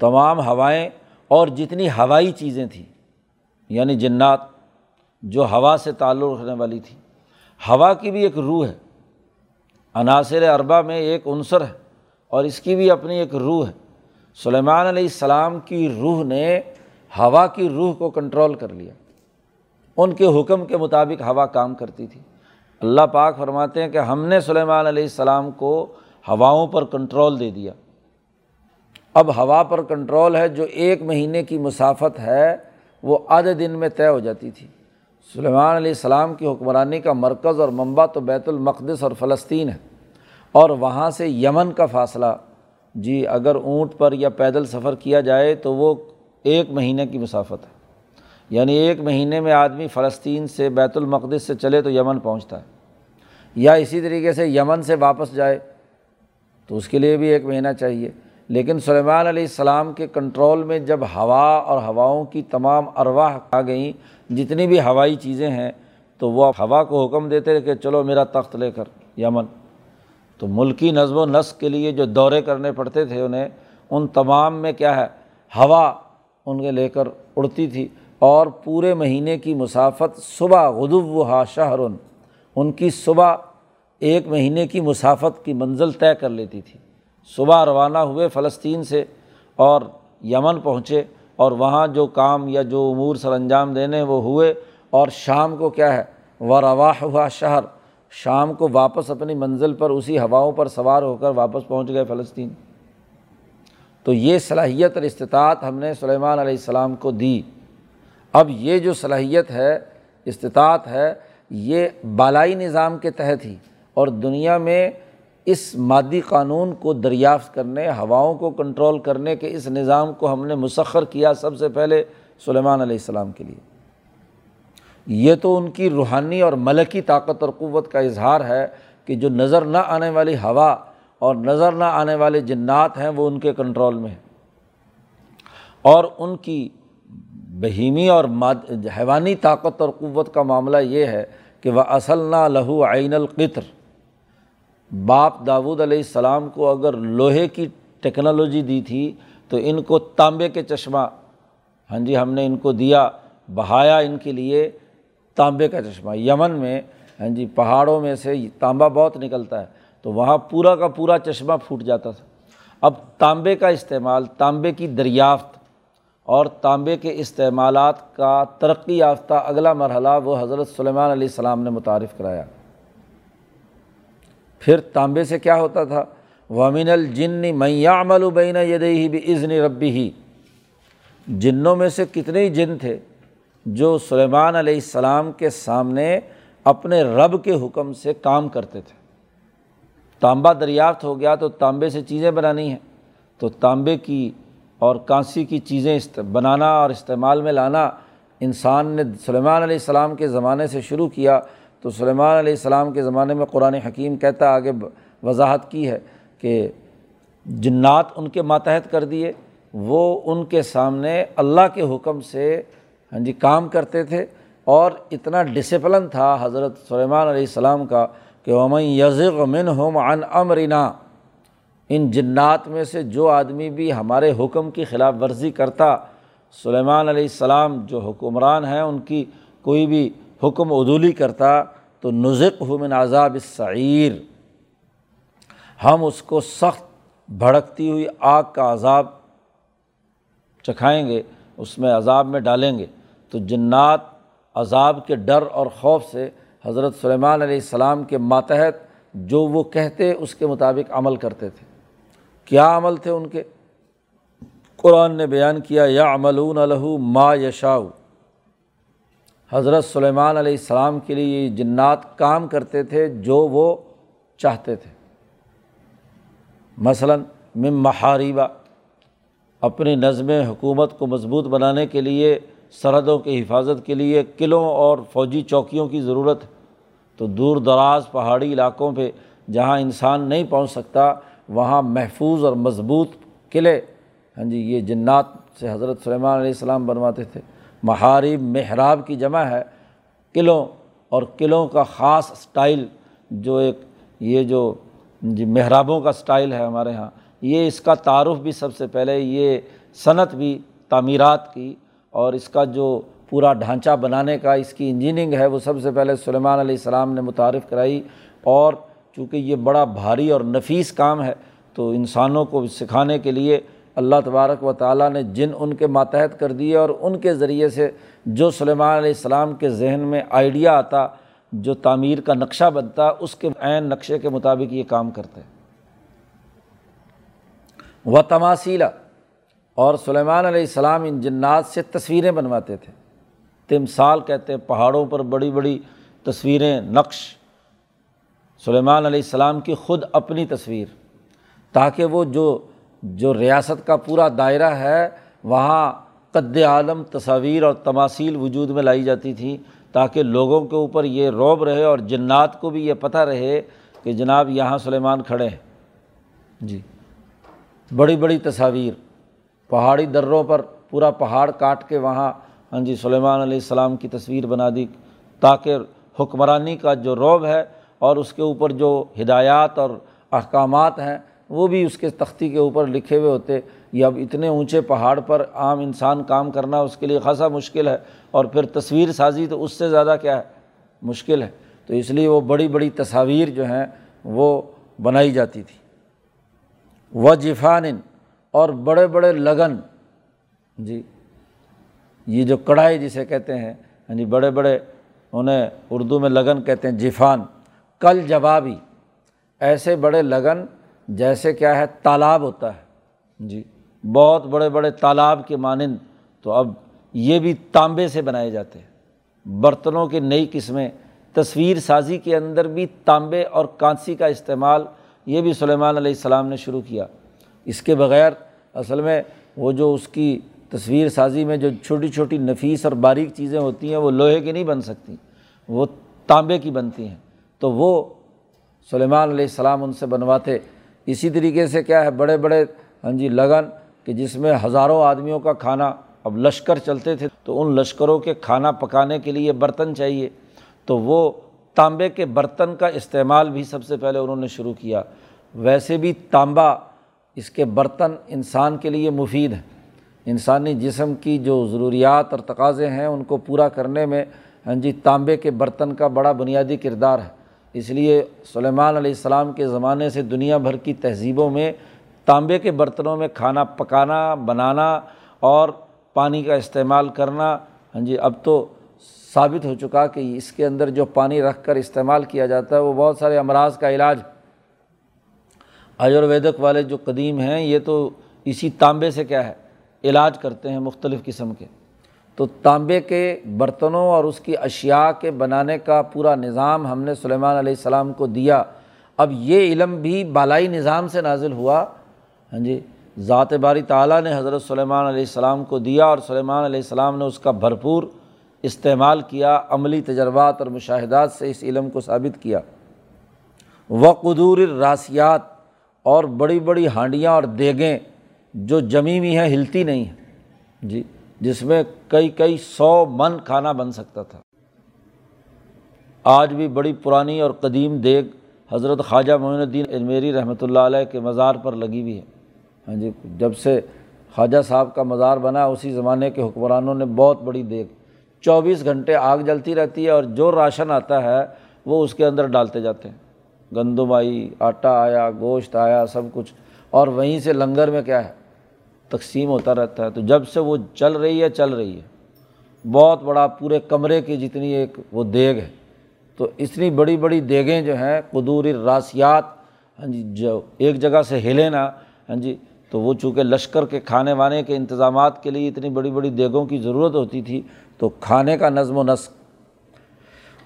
تمام ہوائیں اور جتنی ہوائی چیزیں تھیں یعنی جنات، جو ہوا سے تعلق رکھنے والی تھی ہوا کی بھی ایک روح ہے، عناصر اربا میں ایک عنصر ہے، اور اس کی بھی اپنی ایک روح ہے۔ سلیمان علیہ السلام کی روح نے ہوا کی روح کو کنٹرول کر لیا۔ ان کے حکم کے مطابق ہوا کام کرتی تھی۔ اللہ پاک فرماتے ہیں کہ ہم نے سلیمان علیہ السلام کو ہواؤں پر کنٹرول دے دیا۔ اب ہوا پر کنٹرول ہے، جو ایک مہینے کی مسافت ہے، وہ آدھے دن میں طے ہو جاتی تھی۔ سلیمان علیہ السلام کی حکمرانی کا مرکز اور منبع تو بیت المقدس اور فلسطین ہے۔ اور وہاں سے یمن کا فاصلہ۔ جی اگر اونٹ پر یا پیدل سفر کیا جائے تو وہ ایک مہینے کی مسافت ہے۔ یعنی ایک مہینے میں آدمی فلسطین سے بیت المقدس سے چلے تو یمن پہنچتا ہے۔ یا اسی طریقے سے یمن سے واپس جائے تو اس کے لیے بھی ایک مہینہ چاہیے۔ لیکن سلیمان علیہ السلام کے کنٹرول میں جب ہوا اور ہواؤں کی تمام ارواح آ گئیں، جتنی بھی ہوائی چیزیں ہیں، تو وہ ہوا کو حکم دیتے کہ چلو میرا تخت لے کر یمن۔ تو ملکی نظم و نسق کے لیے جو دورے کرنے پڑتے تھے انہیں، ان تمام میں کیا ہے، ہوا ان کے لے کر اڑتی تھی۔ اور پورے مہینے کی مسافت صبح غدب و ہا شہرن ان کی صبح ایک مہینے کی مسافت کی منزل طے کر لیتی تھی۔ صبح روانہ ہوئے فلسطین سے اور یمن پہنچے اور وہاں جو کام یا جو امور سر انجام دینے وہ ہوئے۔ اور شام کو کیا ہے؟ و رواح ہوا شہر شام کو واپس اپنی منزل پر اسی ہواؤں پر سوار ہو کر واپس پہنچ گئے فلسطین۔ تو یہ صلاحیت اور استطاعت ہم نے سلیمان علیہ السلام کو دی۔ اب یہ جو صلاحیت ہے، استطاعت ہے، یہ بالائی نظام کے تحت ہی اور دنیا میں اس مادی قانون کو دریافت کرنے، ہواؤں کو کنٹرول کرنے کے اس نظام کو ہم نے مسخر کیا سب سے پہلے سلیمان علیہ السلام کے لیے۔ یہ تو ان کی روحانی اور ملکی طاقت اور قوت کا اظہار ہے کہ جو نظر نہ آنے والی ہوا اور نظر نہ آنے والے جنات ہیں، وہ ان کے کنٹرول میں ہیں۔ اور ان کی بہیمی اور ماد، حیوانی طاقت اور قوت کا معاملہ یہ ہے کہ وہ اصل نہ لہو عین القطر۔ باپ داود علیہ السلام کو اگر لوہے کی ٹیکنالوجی دی تھی تو ان کو تانبے کے چشمہ ہاں جی ہم نے ان کو دیا، بہایا ان کے لیے تانبے کا چشمہ۔ یمن میں ہاں جی پہاڑوں میں سے تانبا بہت نکلتا ہے، تو وہاں پورا کا پورا چشمہ پھوٹ جاتا تھا۔ اب تانبے کا استعمال، تانبے کی دریافت اور تانبے کے استعمالات کا ترقی یافتہ اگلا مرحلہ وہ حضرت سلیمان علیہ السلام نے متعارف کرایا۔ پھر تانبے سے کیا ہوتا تھا؟ ومن الجن میاں عمل و بین یدئی بھی عزن ربی ہی جنوں میں سے کتنے ہی جن تھے جو سلیمان علیہ السلام کے سامنے اپنے رب کے حکم سے کام کرتے تھے۔ تانبا دریافت ہو گیا تو تانبے سے چیزیں بنانی ہیں۔ تو تانبے کی اور کانسی کی چیزیں بنانا اور استعمال میں لانا انسان نے سلیمان علیہ السلام کے زمانے سے شروع کیا تو سلیمان علیہ السلام کے زمانے میں قرآن حکیم کہتا آگے وضاحت کی ہے کہ جنات ان کے ماتحت کر دیے، وہ ان کے سامنے اللہ کے حکم سے ہاں جی کام کرتے تھے اور اتنا ڈسپلن تھا حضرت سلیمان علیہ السلام کا کہ ومن یزغ من ہوم عن امرنا ان جنات میں سے جو آدمی بھی ہمارے حکم کی خلاف ورزی کرتا، سلیمان علیہ السلام جو حکمران ہیں، ان کی کوئی بھی حکم عدولی کرتا، تو نزق من عذاب سعیر ہم اس کو سخت بھڑکتی ہوئی آگ کا عذاب چکھائیں گے، اس میں عذاب میں ڈالیں گے۔ تو جنات عذاب کے ڈر اور خوف سے حضرت سلیمان علیہ السلام کے ماتحت جو وہ کہتے، اس کے مطابق عمل کرتے تھے۔ کیا عمل تھے ان کے؟ قرآن نے بیان کیا یا عملون الہو ما یشاؤ حضرت سلیمان علیہ السلام کے لیے یہ جنات کام کرتے تھے جو وہ چاہتے تھے۔ مثلاً مم محاریبہ اپنی نظم حکومت کو مضبوط بنانے کے لیے، سرحدوں کی حفاظت کے لیے قلعوں اور فوجی چوکیوں کی ضرورت۔ ہے تو دور دراز پہاڑی علاقوں پہ جہاں انسان نہیں پہنچ سکتا وہاں محفوظ اور مضبوط قلعے۔ ہاں جی یہ جنات سے حضرت سلیمان علیہ السلام بنواتے تھے۔ محارب محراب کی جمع ہے۔ قلعوں اور قلعوں کا خاص اسٹائل جو ایک، یہ جو ہاں جی محرابوں کا اسٹائل ہے ہمارے یہاں یہ اس کا تعارف بھی سب سے پہلے، یہ صنعت بھی تعمیرات کی۔ اور اس کا جو پورا ڈھانچہ بنانے کا اس کی انجینئرنگ ہے، وہ سب سے پہلے سلیمان علیہ السلام نے متعارف کرائی۔ اور چونکہ یہ بڑا بھاری اور نفیس کام ہے، تو انسانوں کو سکھانے کے لیے اللہ تبارک و تعالیٰ نے جن ان کے ماتحت کر دیے اور ان کے ذریعے سے جو سلیمان علیہ السلام کے ذہن میں آئیڈیا آتا، جو تعمیر کا نقشہ بنتا، اس کے عین نقشے کے مطابق یہ کام کرتے۔ و تماثیلا اور سلیمان علیہ السلام ان جنات سے تصویریں بنواتے تھے۔ تمثال کہتے ہیں، پہاڑوں پر بڑی بڑی تصویریں، نقش سلیمان علیہ السلام کی خود اپنی تصویر، تاکہ وہ جو جو ریاست کا پورا دائرہ ہے، وہاں قد عالم تصاویر اور تماثیل وجود میں لائی جاتی تھی تاکہ لوگوں کے اوپر یہ روب رہے اور جنات کو بھی یہ پتہ رہے کہ جناب یہاں سلیمان کھڑے ہیں۔ جی۔ بڑی بڑی تصاویر، پہاڑی دروں پر پورا پہاڑ کاٹ کے وہاں ہاں جی سلیمان علیہ السلام کی تصویر بنا دی، تاکہ حکمرانی کا جو روب ہے اور اس کے اوپر جو ہدایات اور احکامات ہیں، وہ بھی اس کے تختی کے اوپر لکھے ہوئے ہوتے۔ یا اب اتنے اونچے پہاڑ پر عام انسان کام کرنا اس کے لیے خاصا مشکل ہے، اور پھر تصویر سازی تو اس سے زیادہ کیا ہے؟ مشکل ہے۔ تو اس لیے وہ بڑی بڑی تصاویر جو ہیں، وہ بنائی جاتی تھی۔ و جفان اور بڑے بڑے لگن۔ جی یہ جو کڑھائی جسے کہتے ہیں یعنی بڑے بڑے انہیں اردو میں لگن کہتے ہیں، جفان۔ کل جوابی، ایسے بڑے لگن جیسے کیا ہے، تالاب ہوتا ہے۔ جی بہت بڑے بڑے تالاب کے مانند تو اب یہ بھی تانبے سے بنائے جاتے ہیں۔ برتنوں کی نئی قسمیں، تصویر سازی کے اندر بھی تانبے اور کانسی کا استعمال، یہ بھی سلیمان علیہ السلام نے شروع کیا۔ اس کے بغیر اصل میں وہ جو اس کی تصویر سازی میں جو چھوٹی چھوٹی نفیس اور باریک چیزیں ہوتی ہیں، وہ لوہے کی نہیں بن سکتی، وہ تانبے کی بنتی ہیں۔ تو وہ سلیمان علیہ السلام ان سے بنواتے۔ اسی طریقے سے کیا ہے، بڑے بڑے ہاں جی لگن کہ جس میں ہزاروں آدمیوں کا کھانا، اب لشکر چلتے تھے تو ان لشکروں کے کھانا پکانے کے لیے برتن چاہیے۔ تو وہ تانبے کے برتن کا استعمال بھی سب سے پہلے انہوں نے شروع کیا۔ ویسے بھی تانبا اس کے برتن انسان کے لیے مفید ہیں۔ انسانی جسم کی جو ضروریات اور تقاضے ہیں، ان کو پورا کرنے میں ہاں جی تانبے کے برتن کا بڑا بنیادی کردار ہے۔ اس لیے سلیمان علیہ السلام کے زمانے سے دنیا بھر کی تہذیبوں میں تانبے کے برتنوں میں کھانا پکانا، بنانا اور پانی کا استعمال کرنا ہاں جی اب تو ثابت ہو چکا کہ اس کے اندر جو پانی رکھ کر استعمال کیا جاتا ہے، وہ بہت سارے امراض کا علاج۔ آیورویدک والے جو قدیم ہیں، یہ تو اسی تانبے سے کیا ہے، علاج کرتے ہیں مختلف قسم کے۔ تو تانبے کے برتنوں اور اس کی اشیاء کے بنانے کا پورا نظام ہم نے سلیمان علیہ السلام کو دیا۔ اب یہ علم بھی بالائی نظام سے نازل ہوا۔ ہاں جی ذات باری تعالیٰ نے حضرت سلیمان علیہ السلام کو دیا اور سلیمان علیہ السلام نے اس کا بھرپور استعمال کیا، عملی تجربات اور مشاہدات سے اس علم کو ثابت کیا۔ و قدور راسیات اور بڑی بڑی ہانڈیاں اور دیگیں جو جمی ہوئی ہیں، ہلتی نہیں ہیں۔ جی جس میں کئی کئی سو من کھانا بن سکتا تھا۔ آج بھی بڑی پرانی اور قدیم دیگ حضرت خواجہ معین الدین علمیری رحمۃ اللہ علیہ کے مزار پر لگی ہوئی ہے۔ ہاں جی جب سے خواجہ صاحب کا مزار بنا، اسی زمانے کے حکمرانوں نے بہت بڑی دیگ، چوبیس گھنٹے آگ جلتی رہتی ہے اور جو راشن آتا ہے، وہ اس کے اندر ڈالتے جاتے ہیں۔ گندم آئی، آٹا آیا، گوشت آیا، سب کچھ۔ اور وہیں سے لنگر میں کیا ہے؟ تقسیم ہوتا رہتا ہے تو جب سے وہ چل رہی ہے، چل رہی ہے۔ بہت بڑا پورے کمرے کی جتنی ایک وہ دیگ ہے۔ تو اتنی بڑی بڑی دیگیں جو ہیں، قدور راسیات ہاں جی جو ایک جگہ سے ہلے نا ہاں جی تو وہ چونکہ لشکر کے کھانے وانے کے انتظامات کے لیے اتنی بڑی بڑی دیگوں کی ضرورت ہوتی تھی، تو کھانے کا نظم و نسق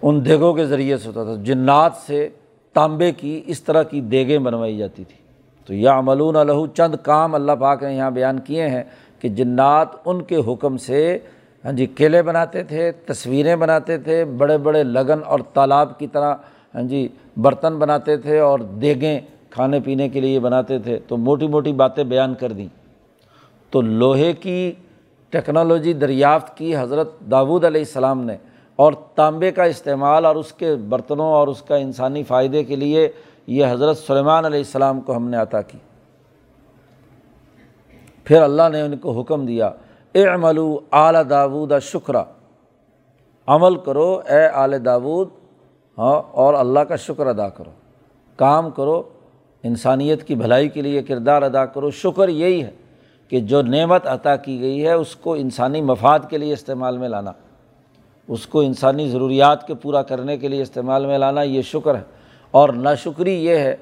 ان دیگوں کے ذریعے سے ہوتا تھا۔ جنات سے تانبے کی اس طرح کی دیگیں بنوائی جاتی تھی تو یا عملون الہو چند کام اللہ پاک نے یہاں بیان کیے ہیں کہ جنات ان کے حکم سے ہاں جی کیلے بناتے تھے، تصویریں بناتے تھے، بڑے بڑے لگن اور تالاب کی طرح ہاں جی برتن بناتے تھے اور دیگیں کھانے پینے کے لیے بناتے تھے۔ تو موٹی موٹی باتیں بیان کر دیں۔ تو لوہے کی ٹیکنالوجی دریافت کی حضرت داود علیہ السلام نے اور تانبے کا استعمال اور اس کے برتنوں اور اس کا انسانی فائدے کے لیے یہ حضرت سلیمان علیہ السلام کو ہم نے عطا کی۔ پھر اللہ نے ان کو حکم دیا اے عملو اعلیٰ داود شکرا۔ عمل کرو اے اعلی داود ہاں اور اللہ کا شکر ادا کرو۔ کام کرو، انسانیت کی بھلائی کے لیے کردار ادا کرو۔ شکر یہی ہے کہ جو نعمت عطا کی گئی ہے، اس کو انسانی مفاد کے لیے استعمال میں لانا۔ اس کو انسانی ضروریات کے پورا کرنے کے لیے استعمال میں لانا، یہ شکر ہے۔ اور ناشکری یہ ہے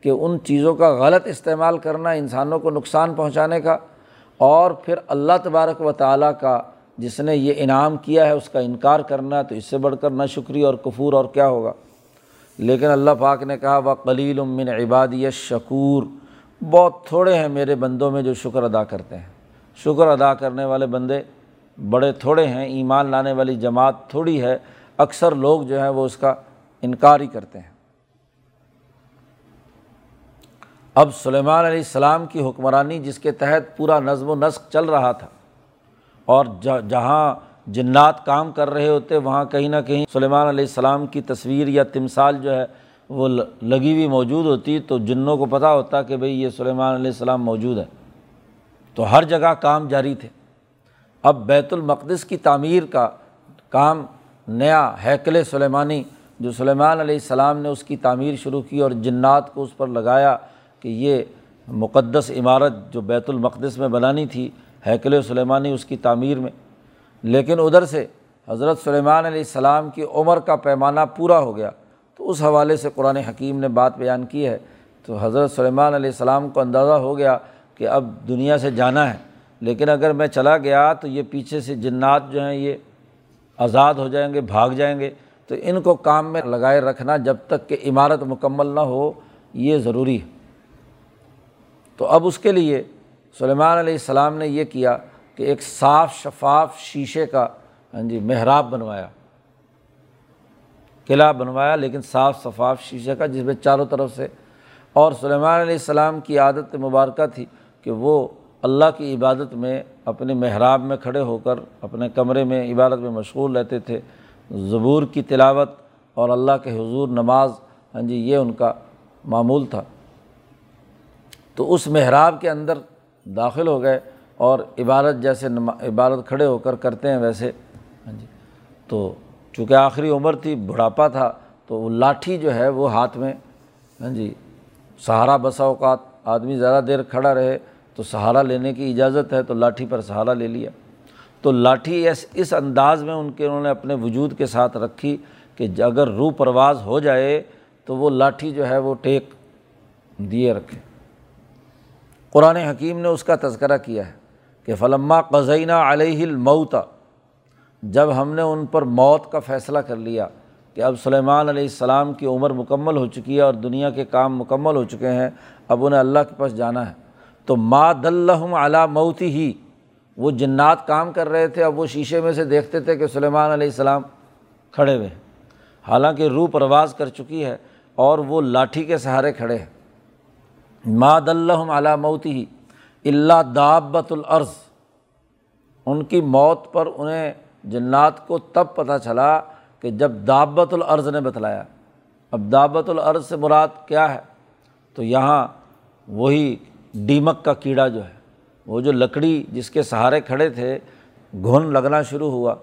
کہ ان چیزوں کا غلط استعمال کرنا انسانوں کو نقصان پہنچانے کا اور پھر اللہ تبارک و تعالیٰ کا جس نے یہ انعام کیا ہے اس کا انکار کرنا تو اس سے بڑھ کر نہ شکری اور کفور اور کیا ہوگا؟ لیکن اللہ پاک نے کہا، وہ قلیل من عبادی شکور بہت تھوڑے ہیں میرے بندوں میں جو شکر ادا کرتے ہیں۔ شکر ادا کرنے والے بندے بڑے تھوڑے ہیں، ایمان لانے والی جماعت تھوڑی ہے، اکثر لوگ جو ہیں وہ اس کا انکار ہی کرتے ہیں۔ اب سلیمان علیہ السلام کی حکمرانی جس کے تحت پورا نظم و نسق چل رہا تھا اور جہاں جنات کام کر رہے ہوتے، وہاں کہیں نہ کہیں سلیمان علیہ السلام کی تصویر یا تمثال جو ہے وہ لگی ہوئی موجود ہوتی، تو جنوں کو پتہ ہوتا کہ بھئی یہ سلیمان علیہ السلام موجود ہے۔ تو ہر جگہ کام جاری تھے۔ اب بیت المقدس کی تعمیر کا کام نیا، ہیکل سلیمانی، جو سلیمان علیہ السلام نے اس کی تعمیر شروع کی اور جنات کو اس پر لگایا کہ یہ مقدس عمارت جو بیت المقدس میں بنانی تھی ہیکل سلیمانی اس کی تعمیر میں۔ لیکن ادھر سے حضرت سلیمان علیہ السلام کی عمر کا پیمانہ پورا ہو گیا۔ تو اس حوالے سے قرآن حکیم نے بات بیان کی ہے۔ تو حضرت سلیمان علیہ السلام کو اندازہ ہو گیا کہ اب دنیا سے جانا ہے۔ لیکن اگر میں چلا گیا تو یہ پیچھے سے جنات جو ہیں یہ آزاد ہو جائیں گے، بھاگ جائیں گے۔ تو ان کو کام میں لگائے رکھنا جب تک کہ عمارت مکمل نہ ہو، یہ ضروری ہے۔ تو اب اس کے لیے سلیمان علیہ السلام نے یہ کیا کہ ایک صاف شفاف شیشے کا ہاں جی محراب بنوایا۔ قلعہ بنوایا، لیکن صاف شفاف شیشے کا، جس میں چاروں طرف سے۔ اور سلیمان علیہ السلام کی عادت مبارکہ تھی کہ وہ اللہ کی عبادت میں اپنے محراب میں کھڑے ہو کر اپنے کمرے میں عبادت میں مشغول رہتے تھے۔ زبور کی تلاوت اور اللہ کے حضور نماز ہاں جی یہ ان کا معمول تھا۔ تو اس محراب کے اندر داخل ہو گئے اور عبادت جیسے عبادت کھڑے ہو کر کرتے ہیں ویسے۔ ہاں جی۔ تو چونکہ آخری عمر تھی، بڑھاپا تھا، تو وہ لاٹھی جو ہے وہ ہاتھ میں ہاں جی سہارا بسا اوقات آدمی زیادہ دیر کھڑا رہے تو سہارا لینے کی اجازت ہے، تو لاٹھی پر سہارا لے لیا۔ تو لاٹھی اس اس انداز میں ان کے، انہوں نے اپنے وجود کے ساتھ رکھی کہ اگر روح پرواز ہو جائے تو وہ لاٹھی جو ہے وہ ٹیک دیے رکھے۔ قرآن حکیم نے اس کا تذکرہ کیا ہے کہ فلما قزینہ علیہ الموتا جب ہم نے ان پر موت کا فیصلہ کر لیا کہ اب سلیمان علیہ السلام کی عمر مکمل ہو چکی ہے اور دنیا کے کام مکمل ہو چکے ہیں، اب انہیں اللہ کے پاس جانا ہے۔ تو ما دلہم علا موتی ہی وہ جنات کام کر رہے تھے، اب وہ شیشے میں سے دیکھتے تھے کہ سلیمان علیہ السلام کھڑے ہوئے ہیں۔ حالانکہ روح پرواز کر چکی ہے اور وہ لاٹھی کے سہارے کھڑے ہیں۔ ماد اللہ علا موتی ہی اللہ دابت العرض ان کی موت پر انہیں جنات کو تب پتہ چلا کہ جب دعبت العرض نے بتلایا۔ اب دعبت العرض سے مراد کیا ہے؟ تو یہاں وہی ڈیمک کا کیڑا جو ہے، وہ جو لکڑی جس کے سہارے کھڑے تھے، گھن لگنا شروع ہوا۔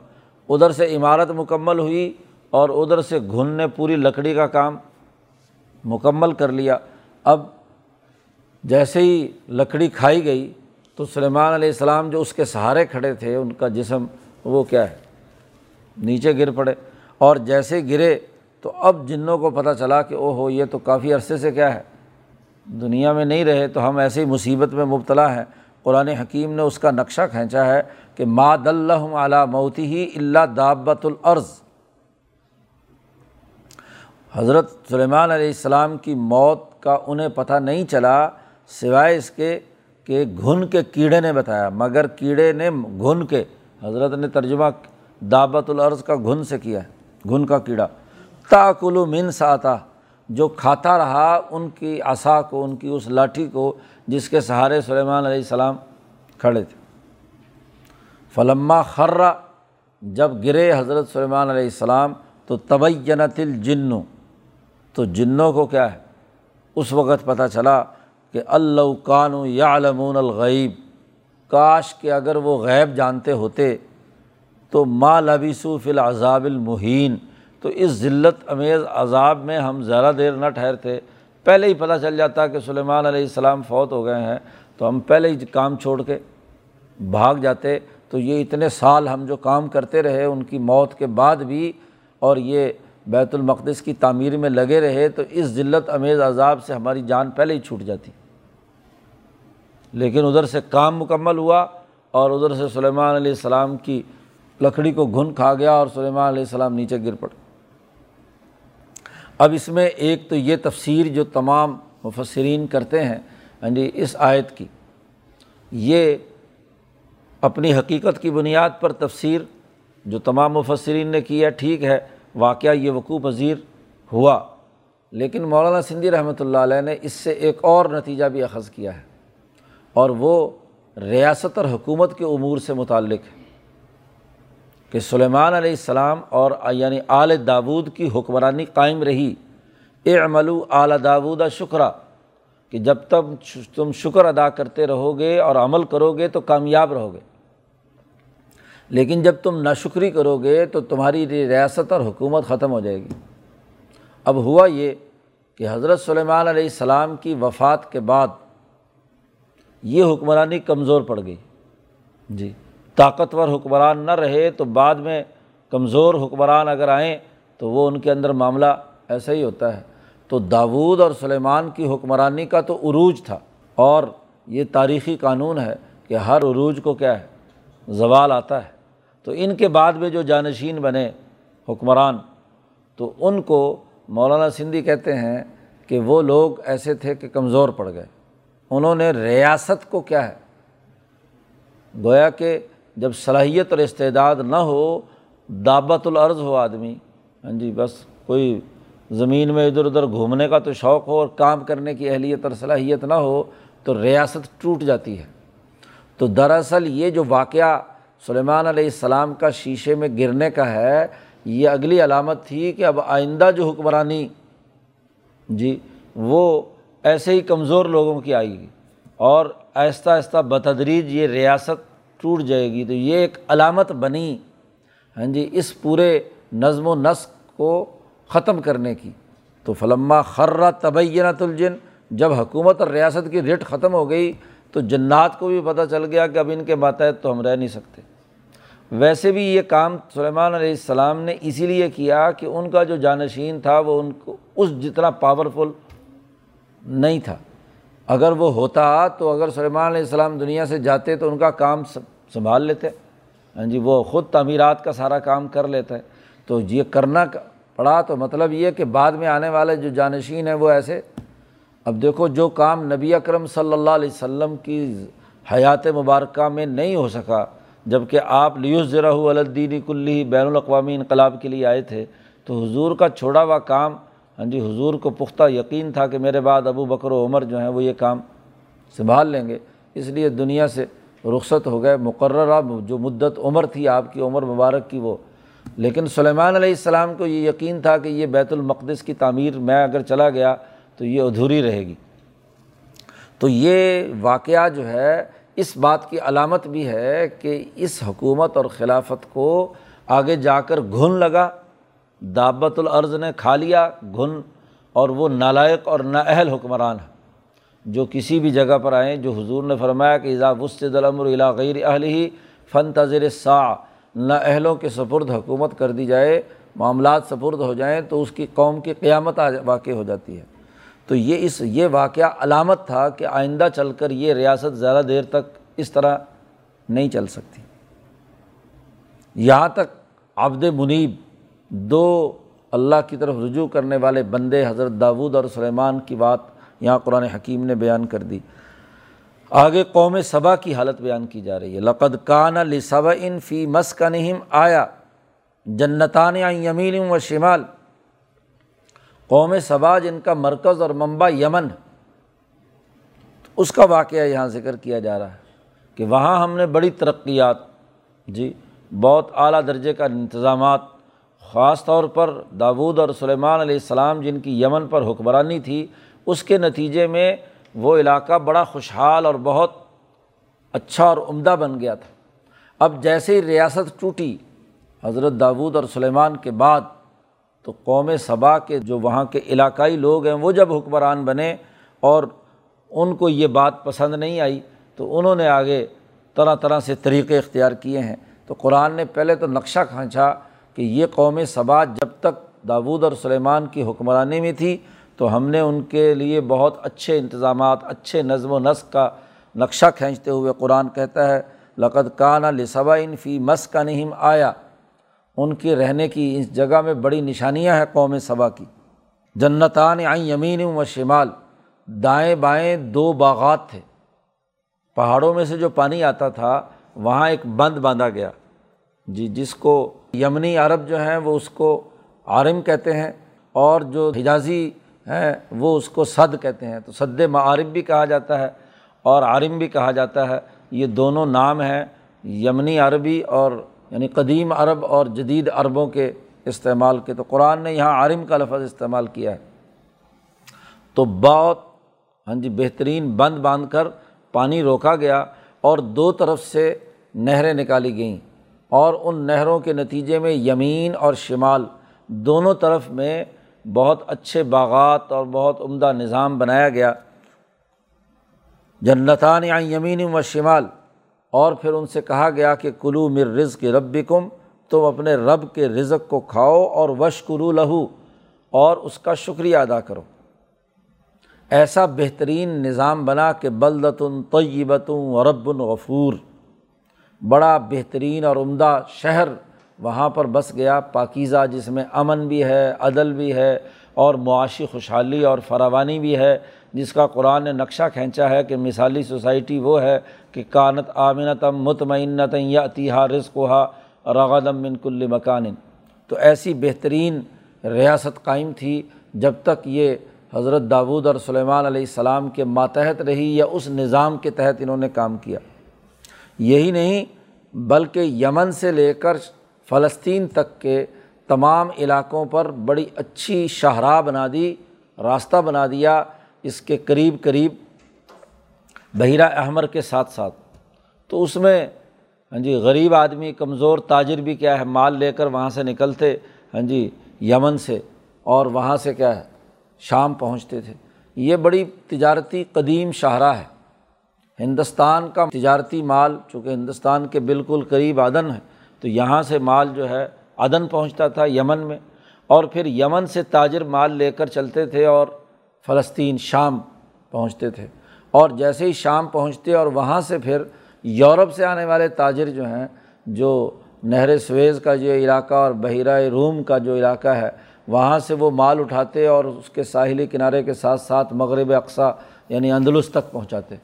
ادھر سے عمارت مکمل ہوئی اور ادھر سے گھن نے پوری لکڑی کا کام مکمل کر لیا۔ اب جیسے ہی لکڑی کھائی گئی تو سلیمان علیہ السلام جو اس کے سہارے کھڑے تھے، ان کا جسم وہ کیا ہے؟ نیچے گر پڑے۔ اور جیسے گرے تو اب جنوں کو پتہ چلا کہ او ہو یہ تو کافی عرصے سے کیا ہے۔ دنیا میں نہیں رہے تو ہم ایسی مصیبت میں مبتلا ہیں۔ قرآن حکیم نے اس کا نقشہ کھینچا ہے کہ ماد اللہ علیہ موتی ہی اللہ دابت العرض حضرت سلیمان علیہ السلام کی موت کا انہیں پتہ نہیں چلا سوائے اس کے کہ گھن کے کیڑے نے بتایا، مگر کیڑے نے گھن کے، حضرت نے ترجمہ دعوت العرض کا گھن سے کیا ہے، گھن کا کیڑا۔ تاکل من ساتا، جو کھاتا رہا ان کی عصا کو، ان کی اس لاٹھی کو جس کے سہارے سلیمان علیہ السلام کھڑے تھے۔ فلما خرہ جب گرے حضرت سلیمان علیہ السلام، تو طبینت الجنو۔ تو جنوں کو کیا ہے؟ اس وقت پتہ چلا کہ اللہ کانو یا علمون الغیب، کاش کہ اگر وہ غیب جانتے ہوتے تو ما لبیسو فی العذاب المحین، تو اس ذلت امیز عذاب میں ہم ذرا دیر نہ ٹھہرتے۔ پہلے ہی پتہ چل جاتا کہ سلیمان علیہ السلام فوت ہو گئے ہیں، تو ہم پہلے ہی کام چھوڑ کے بھاگ جاتے۔ تو یہ اتنے سال ہم جو کام کرتے رہے، ان کی موت کے بعد بھی اور یہ بیت المقدس کی تعمیر میں لگے رہے، تو اس ذلت امیز عذاب سے ہماری جان پہلے ہی چھوٹ جاتی۔ لیکن ادھر سے کام مکمل ہوا اور ادھر سے سلیمان علیہ السلام کی لکڑی کو گھن کھا گیا اور سلیمان علیہ السلام نیچے گر پڑے۔ اب اس میں ایک تو یہ تفسیر جو تمام مفسرین کرتے ہیں ہاں جی اس آیت کی، یہ اپنی حقیقت کی بنیاد پر تفسیر جو تمام مفسرین نے کی ہے، ٹھیک ہے، واقعہ یہ وقوع پذیر ہوا، لیکن مولانا سندھی رحمۃ اللہ علیہ نے اس سے ایک اور نتیجہ بھی اخذ کیا ہے۔ اور وہ ریاست اور حکومت کے امور سے متعلق ہے کہ سلیمان علیہ السلام اور یعنی آل داود کی حکمرانی قائم رہی۔ اے عملو اعلیٰ داود شکرہ کہ جب تک تم شکر ادا کرتے رہو گے اور عمل کرو گے تو کامیاب رہو گے لیکن جب تم ناشکری کرو گے تو تمہاری ریاست اور حکومت ختم ہو جائے گی۔ اب ہوا یہ کہ حضرت سلیمان علیہ السلام کی وفات کے بعد یہ حکمرانی کمزور پڑ گئی۔ جی طاقتور حکمران نہ رہے تو بعد میں کمزور حکمران اگر آئیں تو وہ ان کے اندر معاملہ ایسا ہی ہوتا ہے۔ تو داود اور سلیمان کی حکمرانی کا تو عروج تھا اور یہ تاریخی قانون ہے کہ ہر عروج کو کیا ہے؟ زوال آتا ہے۔ تو ان کے بعد میں جو جانشین بنے حکمران، تو ان کو مولانا سندھی کہتے ہیں کہ وہ لوگ ایسے تھے کہ کمزور پڑ گئے۔ انہوں نے ریاست کو کیا ہے؟ گویا کہ جب صلاحیت اور استعداد نہ ہو دعوت العرض ہو آدمی۔ ہاں جی بس کوئی زمین میں ادھر ادھر گھومنے کا تو شوق ہو اور کام کرنے کی اہلیت اور صلاحیت نہ ہو، تو ریاست ٹوٹ جاتی ہے۔ تو دراصل یہ جو واقعہ سلیمان علیہ السلام کا شیشے میں گرنے کا ہے، یہ اگلی علامت تھی کہ اب آئندہ جو حکمرانی جی وہ ایسے ہی کمزور لوگوں کی آئے گی۔ اور آہستہ آہستہ بتدریج یہ ریاست ٹوٹ جائے گی۔ تو یہ ایک علامت بنی۔ ہاں جی اس پورے نظم و نسق کو ختم کرنے کی۔ تو فلما خرہ طبینت الجن، جب حکومت اور ریاست کی ریٹ ختم ہو گئی، تو جنات کو بھی پتہ چل گیا کہ اب ان کے ماتحت تو ہم رہ نہیں سکتے۔ ویسے بھی یہ کام سلیمان علیہ السلام نے اسی لیے کیا کہ ان کا جو جانشین تھا، وہ ان کو اس جتنا پاورفل نہیں تھا۔ اگر وہ ہوتا تو اگر سلیمان علیہ السلام دنیا سے جاتے تو ان کا کام سنبھال لیتے۔ ہاں جی وہ خود تعمیرات کا سارا کام کر لیتے۔ تو یہ کرنا پڑا تو مطلب یہ کہ بعد میں آنے والے جو جانشین ہیں وہ ایسے۔ اب دیکھو جو کام نبی اکرم صلی اللہ علیہ وسلم کی حیات مبارکہ میں نہیں ہو سکا جبکہ آپ لیوس ذرا الدینی کلی بین الاقوامی انقلاب کے لیے آئے تھے، تو حضور کا چھوڑا ہوا کام ہاں جی حضور کو پختہ یقین تھا کہ میرے بعد ابو بکر و عمر جو ہیں وہ یہ کام سنبھال لیں گے۔ اس لیے دنیا سے رخصت ہو گئے مقررہ، جو مدت عمر تھی آپ کی، عمر مبارک کی وہ۔ لیکن سلیمان علیہ السلام کو یہ یقین تھا کہ یہ بیت المقدس کی تعمیر میں اگر چلا گیا تو یہ ادھوری رہے گی۔ تو یہ واقعہ جو ہے، اس بات کی علامت بھی ہے کہ اس حکومت اور خلافت کو آگے جا کر گھن لگا۔ دعبت العرض نے کھا لیا، گھن، اور وہ نالائق اور نااہل حکمران ہے جو کسی بھی جگہ پر آئیں، جو حضور نے فرمایا کہ اذا وسط الامر الى غیر اہل ہی فن تذر سا نہ اہلوں کے سپرد حکومت کر دی جائے، معاملات سپرد ہو جائیں تو اس کی قوم کی قیامت واقع ہو جاتی ہے۔ تو یہ اس، یہ واقعہ علامت تھا کہ آئندہ چل کر یہ ریاست زیادہ دیر تک اس طرح نہیں چل سکتی۔ یہاں تک عبد منیب دو اللہ کی طرف رجوع کرنے والے بندے حضرت داود اور سلیمان کی بات یہاں قرآن حکیم نے بیان کر دی۔ آگے قوم صبا کی حالت بیان کی جا رہی ہے۔ لقد کان لصب ان فی مس کا آیا، جنتان یمین و شمال۔ قوم صبا جن کا مرکز اور منبع یمن اس کا واقعہ یہاں ذکر کیا جا رہا ہے کہ وہاں ہم نے بڑی ترقیات جی بہت اعلیٰ درجے کا انتظامات خاص طور پر داود اور سلیمان علیہ السلام جن کی یمن پر حکمرانی تھی، اس کے نتیجے میں وہ علاقہ بڑا خوشحال اور بہت اچھا اور عمدہ بن گیا تھا۔ اب جیسے ہی ریاست ٹوٹی حضرت داود اور سلیمان کے بعد، تو قوم صبا کے جو وہاں کے علاقائی لوگ ہیں، وہ جب حکمران بنے اور ان کو یہ بات پسند نہیں آئی، تو انہوں نے آگے طرح طرح سے طریقے اختیار کیے ہیں۔ تو قرآن نے پہلے تو نقشہ کھانچا کہ یہ قوم صبا جب تک داود اور سلیمان کی حکمرانی میں تھی، تو ہم نے ان کے لیے بہت اچھے انتظامات، اچھے نظم و نسق کا نقشہ کھینچتے ہوئے قرآن کہتا ہے لقت کانہ لصبا ان فی مس کا نہم آیا۔ ان کے رہنے کی اس جگہ میں بڑی نشانیاں ہیں قوم صبا کی۔ جنتان آئیں یمین و شمال، دائیں بائیں دو باغات تھے۔ پہاڑوں میں سے جو پانی آتا تھا، وہاں ایک بند باندھا گیا۔ جی جس کو یمنی عرب جو ہیں وہ اس کو عارم کہتے ہیں اور جو حجازی ہیں وہ اس کو صد کہتے ہیں تو صد معارب بھی کہا جاتا ہے اور عارم بھی کہا جاتا ہے یہ دونوں نام ہیں یمنی عربی اور یعنی قدیم عرب اور جدید عربوں کے استعمال کے تو قرآن نے یہاں عارم کا لفظ استعمال کیا ہے تو بہت ہاں جی بہترین بند باندھ کر پانی روکا گیا اور دو طرف سے نہریں نکالی گئیں اور ان نہروں کے نتیجے میں یمین اور شمال دونوں طرف میں بہت اچھے باغات اور بہت عمدہ نظام بنایا گیا۔ جنتان یا یمین و شمال۔ اور پھر ان سے کہا گیا کہ کلو مر رز کے رب کم تم اپنے رب کے رزق کو کھاؤ اور وش کرو لہو اور اس کا شکریہ ادا کرو۔ ایسا بہترین نظام بنا کہ بلدتن طیبتوں رب الغفور بڑا بہترین اور عمدہ شہر وہاں پر بس گیا، پاکیزہ، جس میں امن بھی ہے، عدل بھی ہے اور معاشی خوشحالی اور فراوانی بھی ہے، جس کا قرآن نے نقشہ کھینچا ہے کہ مثالی سوسائٹی وہ ہے کہ کانت آمنتم مطمئنت یا اتحا رزق ہا رغدم من کل مکان۔ تو ایسی بہترین ریاست قائم تھی جب تک یہ حضرت داود اور سلیمان علیہ السلام کے ماتحت رہی یا اس نظام کے تحت انہوں نے کام کیا۔ یہی نہیں بلکہ یمن سے لے کر فلسطین تک کے تمام علاقوں پر بڑی اچھی شاہراہ بنا دی، راستہ بنا دیا اس کے قریب قریب بحیرہ احمر کے ساتھ ساتھ۔ تو اس میں ہاں جی غریب آدمی، کمزور تاجر بھی کیا ہے، مال لے کر وہاں سے نکلتے ہاں جی یمن سے۔ اور وہاں سے کیا ہے، شام پہنچتے تھے۔ یہ بڑی تجارتی قدیم شاہراہ ہے۔ ہندوستان کا تجارتی مال چونکہ ہندوستان کے بالکل قریب عدن ہے، تو یہاں سے مال جو ہے عدن پہنچتا تھا یمن میں، اور پھر یمن سے تاجر مال لے کر چلتے تھے اور فلسطین، شام پہنچتے تھے۔ اور جیسے ہی شام پہنچتے اور وہاں سے پھر یورپ سے آنے والے تاجر جو ہیں، جو نہر سویز کا جو علاقہ اور بحیرہ روم کا جو علاقہ ہے، وہاں سے وہ مال اٹھاتے اور اس کے ساحلی کنارے کے ساتھ ساتھ مغرب اقسا یعنی اندلس تک پہنچاتے۔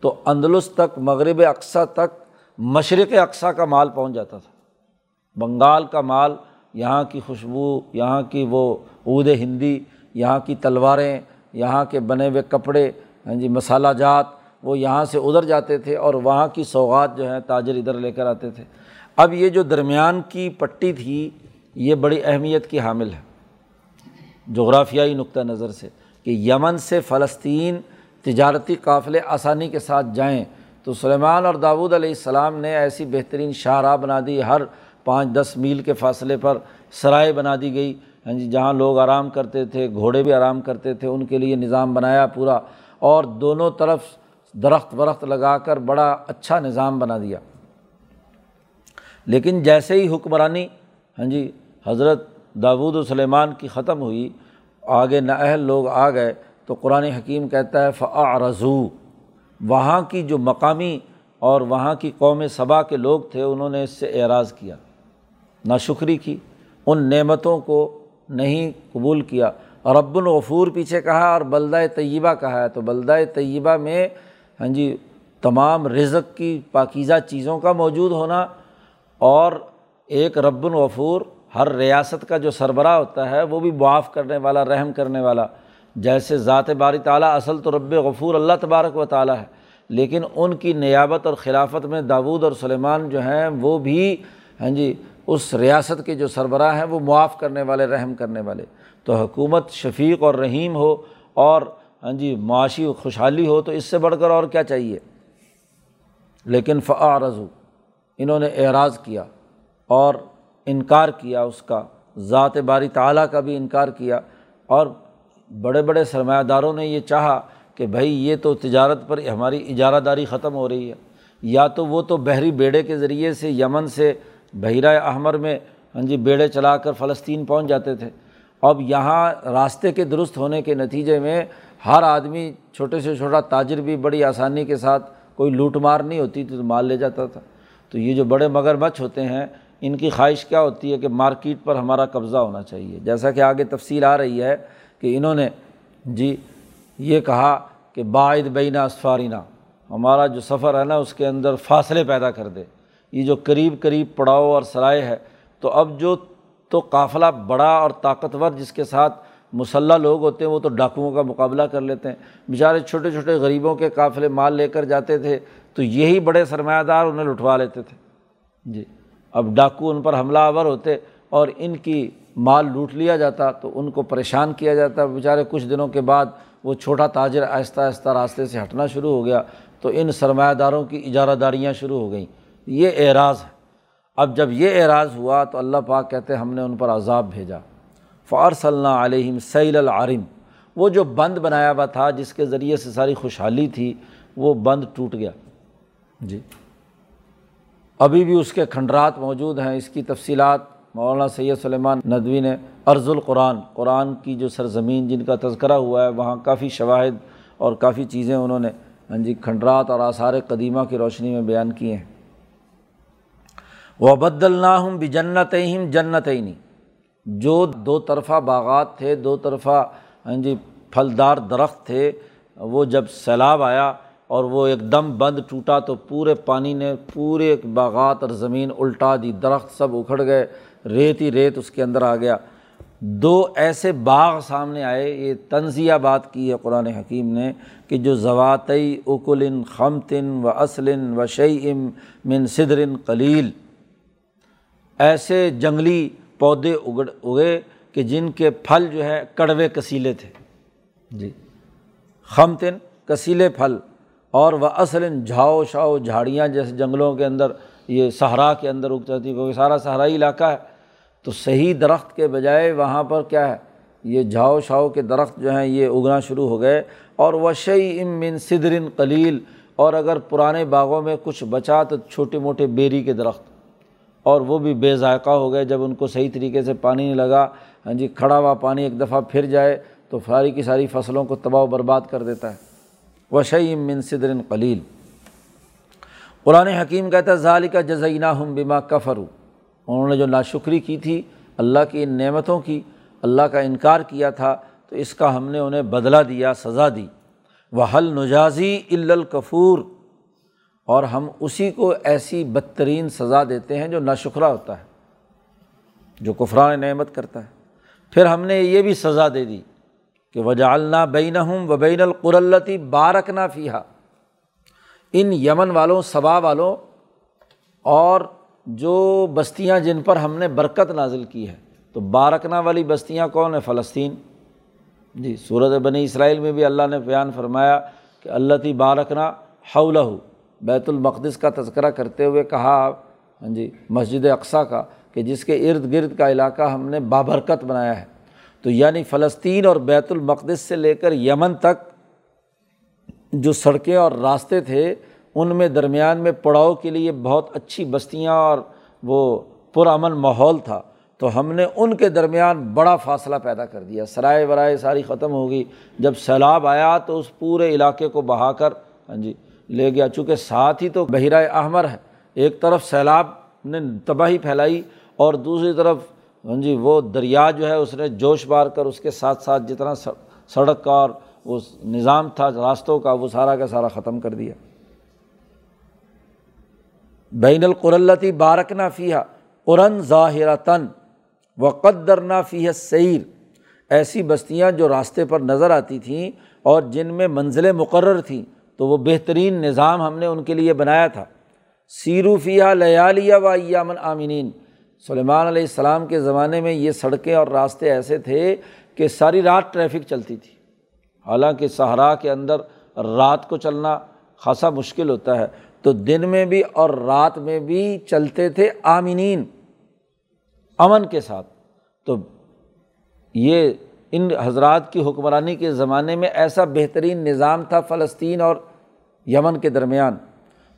تو اندلس تک، مغرب اقسا تک مشرق اقسا کا مال پہنچ جاتا تھا۔ بنگال کا مال، یہاں کی خوشبو، یہاں کی وہ عود ہندی، یہاں کی تلواریں، یہاں کے بنے ہوئے کپڑے ہاں جی مسالہ جات، وہ یہاں سے ادھر جاتے تھے اور وہاں کی سوغات جو ہیں تاجر ادھر لے کر آتے تھے۔ اب یہ جو درمیان کی پٹی تھی، یہ بڑی اہمیت کی حامل ہے۔ جغرافیائی نقطۂ نظر سے کہ یمن سے فلسطین تجارتی قافلے آسانی کے ساتھ جائیں تو سلیمان اور داود علیہ السلام نے ایسی بہترین شاہراہ بنا دی، ہر پانچ دس میل کے فاصلے پر سرائے بنا دی گئی۔ ہاں جی جہاں لوگ آرام کرتے تھے، گھوڑے بھی آرام کرتے تھے، ان کے لیے نظام بنایا پورا اور دونوں طرف درخت ورخت لگا کر بڑا اچھا نظام بنا دیا۔ لیکن جیسے ہی حکمرانی ہاں جی حضرت داود و سلیمان کی ختم ہوئی، آگے نااہل لوگ آ گئے۔ تو قرآن حکیم کہتا ہے فعا رضو وہاں کی جو مقامی اور وہاں کی قوم صبا کے لوگ تھے، انہوں نے اس سے اعراض کیا، ناشکری کی، ان نعمتوں کو نہیں قبول کیا۔ رب الغفور پیچھے کہا اور بلدہ طیبہ کہا ہے۔ تو بلدہ طیبہ میں ہاں جی تمام رزق کی پاکیزہ چیزوں کا موجود ہونا اور ایک رب الغفور، ہر ریاست کا جو سربراہ ہوتا ہے، وہ بھی معاف کرنے والا، رحم کرنے والا۔ جیسے ذات باری تعالیٰ اصل تو رب غفور اللہ تبارک و تعالیٰ ہے، لیکن ان کی نیابت اور خلافت میں داود اور سلیمان جو ہیں، وہ بھی ہاں جی اس ریاست کے جو سربراہ ہیں، وہ معاف کرنے والے، رحم کرنے والے۔ تو حکومت شفیق اور رحیم ہو اور ہاں جی معاشی خوشحالی ہو تو اس سے بڑھ کر اور کیا چاہیے؟ لیکن فعا رضو انہوں نے اعراض کیا اور انکار کیا اس کا، ذات باری تعلیٰ کا بھی انکار کیا اور بڑے بڑے سرمایہ داروں نے یہ چاہا کہ بھائی یہ تو تجارت پر ہماری اجارہ داری ختم ہو رہی ہے۔ یا تو وہ تو بحری بیڑے کے ذریعے سے یمن سے بحیرہ احمر میں ہاں جی بیڑے چلا کر فلسطین پہنچ جاتے تھے۔ اب یہاں راستے کے درست ہونے کے نتیجے میں ہر آدمی چھوٹے سے چھوٹا تاجر بھی بڑی آسانی کے ساتھ کوئی لوٹ مار نہیں ہوتی تھی تو مال لے جاتا تھا۔ تو یہ جو بڑے مگر مچھ ہوتے ہیں، ان کی خواہش کیا ہوتی ہے کہ مارکیٹ پر ہمارا قبضہ ہونا چاہیے؟ جیسا کہ آگے تفصیل آ رہی ہے کہ انہوں نے جی یہ کہا کہ باعد بینہ اسفارینہ ہمارا جو سفر ہے نا، اس کے اندر فاصلے پیدا کر دے۔ یہ جو قریب قریب پڑاؤ اور سرائے ہے، تو اب جو تو قافلہ بڑا اور طاقتور جس کے ساتھ مسلح لوگ ہوتے ہیں، وہ تو ڈاکوؤں کا مقابلہ کر لیتے ہیں۔ بیچارے چھوٹے چھوٹے غریبوں کے قافلے مال لے کر جاتے تھے، تو یہی بڑے سرمایہ دار انہیں لٹوا لیتے تھے۔ جی اب ڈاکو ان پر حملہ آور ہوتے اور ان کی مال لوٹ لیا جاتا تو ان کو پریشان کیا جاتا۔ بیچارے کچھ دنوں کے بعد وہ چھوٹا تاجر آہستہ آہستہ راستے سے ہٹنا شروع ہو گیا تو ان سرمایہ داروں کی اجارہ داریاں شروع ہو گئیں۔ یہ اعراض ہے۔ اب جب یہ اعراض ہوا تو اللہ پاک کہتے ہم نے ان پر عذاب بھیجا۔ فارص اللہ علیہم سیل العارم وہ جو بند بنایا ہوا تھا جس کے ذریعے سے ساری خوشحالی تھی، وہ بند ٹوٹ گیا۔ جی۔ ابھی بھی اس کے کھنڈرات موجود ہیں۔ اس کی تفصیلات مولانا سید سلیمان ندوی نے ارض القرآن، قرآن کی جو سرزمین جن کا تذکرہ ہوا ہے، وہاں کافی شواہد اور کافی چیزیں انہوں نے ہاں جی کھنڈرات اور آثار قدیمہ کی روشنی میں بیان کیے ہیں۔ وہ بد ہوں بھی جنت ہم جنت جو دو طرفہ باغات تھے، دو طرفہ ہاں جی پھلدار درخت تھے، وہ جب سیلاب آیا اور وہ ایک دم بند ٹوٹا تو پورے پانی نے پورے باغات اور زمین الٹا دی، درخت سب اکھڑ گئے۔ ریت ہی ریت اس کے اندر آ گیا۔ دو ایسے باغ سامنے آئے، یہ تنزیہ بات کی ہے قرآن حکیم نے، کہ جو زواتعی اکلن، خمتن و اسلن و شعیم من صدرن قلیل۔ ایسے جنگلی پودے اگڑ، اگے کہ جن کے پھل جو ہے کڑوے کسیلے تھے۔ جی۔ خمتن، کسیلے پھل۔ اور وہ اصل جھاؤ شاؤ جھاڑیاں جیسے جنگلوں کے اندر، یہ صحرا کے اندر اگ جاتی کیونکہ سارا صحرائی علاقہ ہے۔ تو صحیح درخت کے بجائے وہاں پر کیا ہے؟ یہ جھاؤ شاؤ کے درخت جو ہیں یہ اگنا شروع ہو گئے۔ اور وشی ام من صدرن قلیل اور اگر پرانے باغوں میں کچھ بچا تو چھوٹے موٹے بیری کے درخت۔ اور وہ بھی بے ذائقہ ہو گئے۔ جب ان کو صحیح طریقے سے پانی نہیں لگا ہاں جی کھڑا ہوا پانی ایک دفعہ پھر جائے تو ساری کی ساری فصلوں کو تباہ و برباد کر دیتا ہے۔ وشعیم من صدر قلیل قرآن حکیم کہتا ہے ظالی کا جزینہ ہم بما کفرو انہوں نے جو ناشکری کی تھی، اللہ کی ان نعمتوں کی، اللہ کا انکار کیا تھا، تو اس کا ہم نے انہیں بدلہ دیا، سزا دی۔ وہ حل نجازی الکفور اور ہم اسی کو ایسی بدترین سزا دیتے ہیں جو ناشکرہ ہوتا ہے، جو کفران نعمت کرتا ہے۔ پھر ہم نے یہ بھی سزا دے دی کہ وجالنا بین ہوں و بین القرلتی بارکنا فیحا ان یمن والوں، صبا والوں اور جو بستیاں جن پر ہم نے برکت نازل کی ہے، تو بارکنا والی بستیاں کون ہیں؟ فلسطین۔ جی صورت بنی اسرائیل میں بھی اللہ نے بیان فرمایا کہ اللہ تی بارکنا حول بیت المقدس کا تذکرہ کرتے ہوئے کہا ہاں جی مسجد اقسا کا، کہ جس کے ارد گرد کا علاقہ ہم نے بابرکت بنایا ہے۔ تو یعنی فلسطین اور بیت المقدس سے لے کر یمن تک جو سڑکیں اور راستے تھے ان میں درمیان میں پڑاؤ کے لیے بہت اچھی بستیاں اور وہ پرامن ماحول تھا۔ تو ہم نے ان کے درمیان بڑا فاصلہ پیدا کر دیا۔ سرائے ورائے ساری ختم ہوگی جب سیلاب آیا تو اس پورے علاقے کو بہا کر ہاں جی لے گیا۔ چونکہ ساتھ ہی تو بحیرۂ احمر ہے۔ ایک طرف سیلاب نے تباہی پھیلائی اور دوسری طرف ہاں جی وہ دریا جو ہے، اس نے جوش مار کر اس کے ساتھ ساتھ جتنا سڑک کا اور وہ نظام تھا، راستوں کا، وہ سارا کا سارا ختم کر دیا۔ بین القرلتی بارک نہ فیا قرن ظاہر تن و قدر نہ سعیر ایسی بستیاں جو راستے پر نظر آتی تھیں اور جن میں منزلیں مقرر تھیں، تو وہ بہترین نظام ہم نے ان کے لیے بنایا تھا۔ سیرو فیا لیالیہ و ایامن آمینین سلیمان علیہ السلام کے زمانے میں یہ سڑکیں اور راستے ایسے تھے کہ ساری رات ٹریفک چلتی تھی۔ حالانکہ صحرا کے اندر رات کو چلنا خاصا مشکل ہوتا ہے۔ تو دن میں بھی اور رات میں بھی چلتے تھے آمینین، امن کے ساتھ۔ تو یہ ان حضرات کی حکمرانی کے زمانے میں ایسا بہترین نظام تھا فلسطین اور یمن کے درمیان۔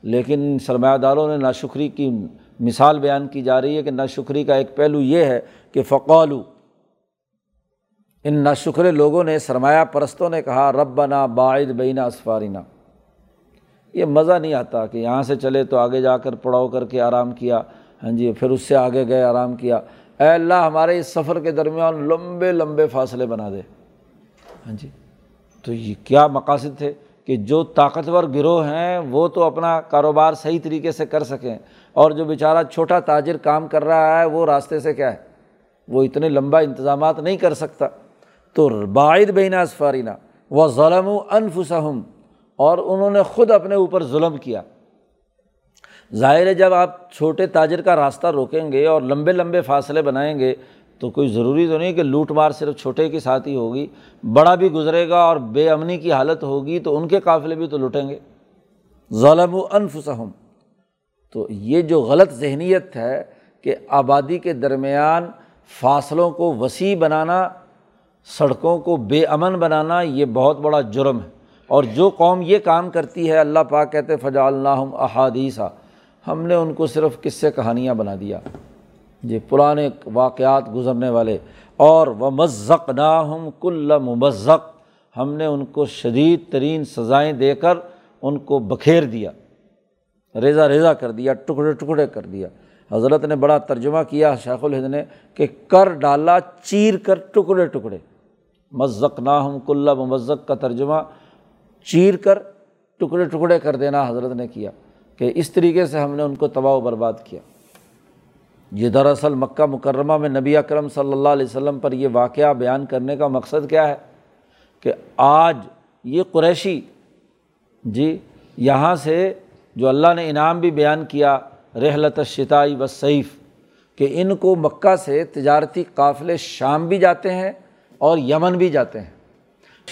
لیکن سرمایہ داروں نے ناشکری کی مثال بیان کی جا رہی ہے کہ ناشکری کا ایک پہلو یہ ہے کہ فقولو ان ناشکر لوگوں نے سرمایہ پرستوں نے کہا رب نا باعد بینہ اسفارینہ یہ مزہ نہیں آتا کہ یہاں سے چلے تو آگے جا کر پڑاؤ کر کے آرام کیا۔ ہاں جی پھر اس سے آگے گئے، آرام کیا۔ اے اللہ، ہمارے اس سفر کے درمیان لمبے لمبے فاصلے بنا دے۔ ہاں جی تو یہ کیا مقاصد تھے کہ جو طاقتور گروہ ہیں وہ تو اپنا کاروبار صحیح طریقے سے کر سکیں۔ اور جو بیچارہ چھوٹا تاجر کام کر رہا ہے، وہ راستے سے کیا ہے؟ وہ اتنے لمبا انتظامات نہیں کر سکتا۔ تو باعد بینہ اسفارینہ و ظلم و انفسم اور انہوں نے خود اپنے اوپر ظلم کیا۔ ظاہر ہے جب آپ چھوٹے تاجر کا راستہ روکیں گے اور لمبے لمبے فاصلے بنائیں گے، تو کوئی ضروری تو نہیں کہ لوٹ مار صرف چھوٹے کے ساتھ ہی ہوگی، بڑا بھی گزرے گا اور بے امنی کی حالت ہوگی، تو ان کے قافلے بھی تو لوٹیں گے۔ ظلم و انفسم تو یہ جو غلط ذہنیت ہے کہ آبادی کے درمیان فاصلوں کو وسیع بنانا، سڑکوں کو بے امن بنانا، یہ بہت بڑا جرم ہے۔ اور جو قوم یہ کام کرتی ہے، اللہ پاک کہتے فجا اللہ احادیثہ ہم نے ان کو صرف کس سے کہانیاں بنا دیا۔ یہ پرانے واقعات گزرنے والے۔ اور و مذق نا ہم کل ممزق۔ ہم نے ان کو شدید ترین سزائیں دے کر ان کو بکھیر دیا۔ ریزا ریزا کر دیا، ٹکڑے ٹکڑے کر دیا۔ حضرت نے بڑا ترجمہ کیا، شیخ الہند نے، کہ کر ڈالا، چیر کر ٹکڑے ٹکڑے۔ مذق نا ہم کلّہ ممزق کا ترجمہ چیر کر ٹکڑے ٹکڑے کر دینا حضرت نے کیا کہ اس طریقے سے ہم نے ان کو تباہ و برباد کیا۔ یہ دراصل مکہ مکرمہ میں نبی اکرم صلی اللہ علیہ وسلم پر یہ واقعہ بیان کرنے کا مقصد کیا ہے کہ آج یہ قریشی جی یہاں سے جو اللہ نے انعام بھی بیان کیا، رحلت شتائی و سعیف کہ ان کو مکہ سے تجارتی قافلے شام بھی جاتے ہیں اور یمن بھی جاتے ہیں۔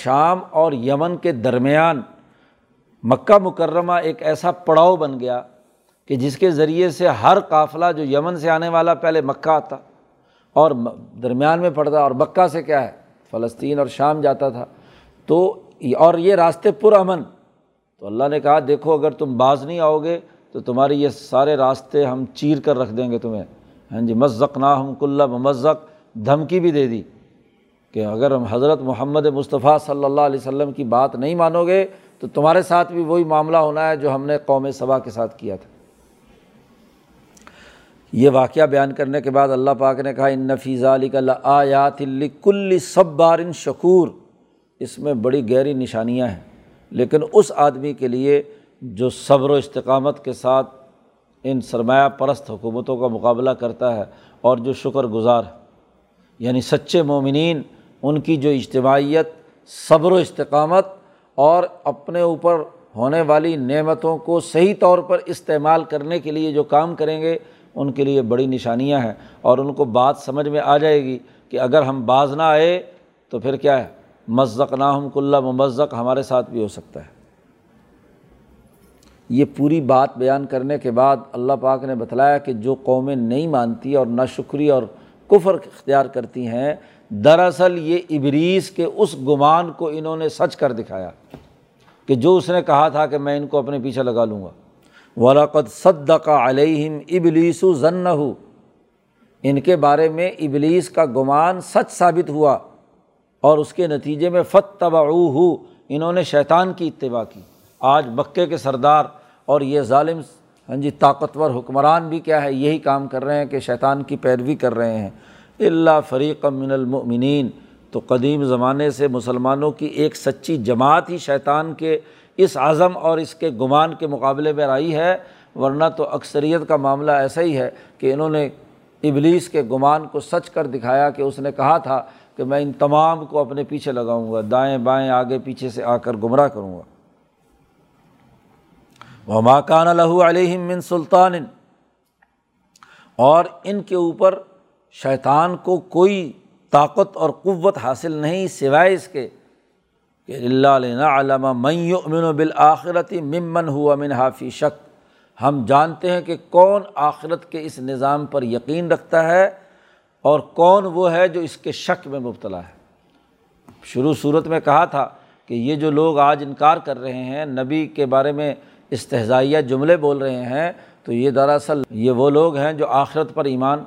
شام اور یمن کے درمیان مکہ مکرمہ ایک ایسا پڑاؤ بن گیا کہ جس کے ذریعے سے ہر قافلہ جو یمن سے آنے والا پہلے مکہ آتا اور درمیان میں پڑتا اور مکہ سے کیا ہے؟ فلسطین اور شام جاتا تھا۔ تو اور یہ راستے پرامن تو اللہ نے کہا، دیکھو، اگر تم باز نہیں آؤ گے تو تمہارے یہ سارے راستے ہم چیر کر رکھ دیں گے تمہیں۔ ہاں جی مذق نا ہم کلّہ مذق دھمکی بھی دے دی۔ کہ اگر ہم حضرت محمد مصطفیٰ صلی اللہ علیہ وسلم کی بات نہیں مانو گے، تو تمہارے ساتھ بھی وہی معاملہ ہونا ہے جو ہم نے قوم صبا کے ساتھ کیا تھا۔ یہ واقعہ بیان کرنے کے بعد اللہ پاک نے کہا، ان نفیزہ علی آیات کل سب بارن شکور اس میں بڑی گہری نشانیاں ہیں۔ لیکن اس آدمی کے لیے جو صبر و استقامت کے ساتھ ان سرمایہ پرست حکومتوں کا مقابلہ کرتا ہے اور جو شکر گزار ہے یعنی سچے مومنین ان کی جو اجتماعیت، صبر و استقامت اور اپنے اوپر ہونے والی نعمتوں کو صحیح طور پر استعمال کرنے کے لیے جو کام کریں گے، ان کے لیے بڑی نشانیاں ہیں اور ان کو بات سمجھ میں آ جائے گی کہ اگر ہم باز نہ آئے تو پھر کیا ہے؟ مذق ناہم کلّہ ممزق ہمارے ساتھ بھی ہو سکتا ہے۔ یہ پوری بات بیان کرنے کے بعد اللہ پاک نے بتلایا کہ جو قومیں نہیں مانتی اور نہ شکری اور کفر اختیار کرتی ہیں دراصل یہ ابریس کے اس گمان کو انہوں نے سچ کر دکھایا کہ جو اس نے کہا تھا کہ میں ان کو اپنے پیچھے لگا لوں گا۔ ولاقد صدق علیہم ابلیس و ضن ان کے بارے میں ابلیس کا گمان سچ ثابت ہوا اور اس کے نتیجے میں فت تبا ہو انہوں نے شیطان کی اتباع کی۔ آج مکے کے سردار اور یہ ظالم ہاں جی طاقتور حکمران بھی کیا ہے؟ یہی کام کر رہے ہیں کہ شیطان کی پیروی کر رہے ہیں۔ اللہ فریق من المؤمنین تو قدیم زمانے سے مسلمانوں کی ایک سچی جماعت ہی شیطان کے اس عزم اور اس کے گمان کے مقابلے میں آئی ہے۔ ورنہ تو اکثریت کا معاملہ ایسا ہی ہے کہ انہوں نے ابلیس کے گمان کو سچ کر دکھایا کہ اس نے کہا تھا کہ میں ان تمام کو اپنے پیچھے لگاؤں گا، دائیں بائیں آگے پیچھے سے آ کر گمراہ کروں گا۔ وہ ماکان الہ علیہم من سلطان۔ اور ان کے اوپر شیطان کو کوئی طاقت اور قوت حاصل نہیں سوائے اس کے کہ اللہ علّہ علامہ میں امن و بالآخرتی ممن ہوا من حافی شک۔ ہم جانتے ہیں کہ کون آخرت کے اس نظام پر یقین رکھتا ہے اور کون وہ ہے جو اس کے شک میں مبتلا ہے۔ شروع صورت میں کہا تھا کہ یہ جو لوگ آج انکار کر رہے ہیں، نبی کے بارے میں استحضائیہ جملے بول رہے ہیں، تو یہ دراصل یہ وہ لوگ ہیں جو آخرت پر ایمان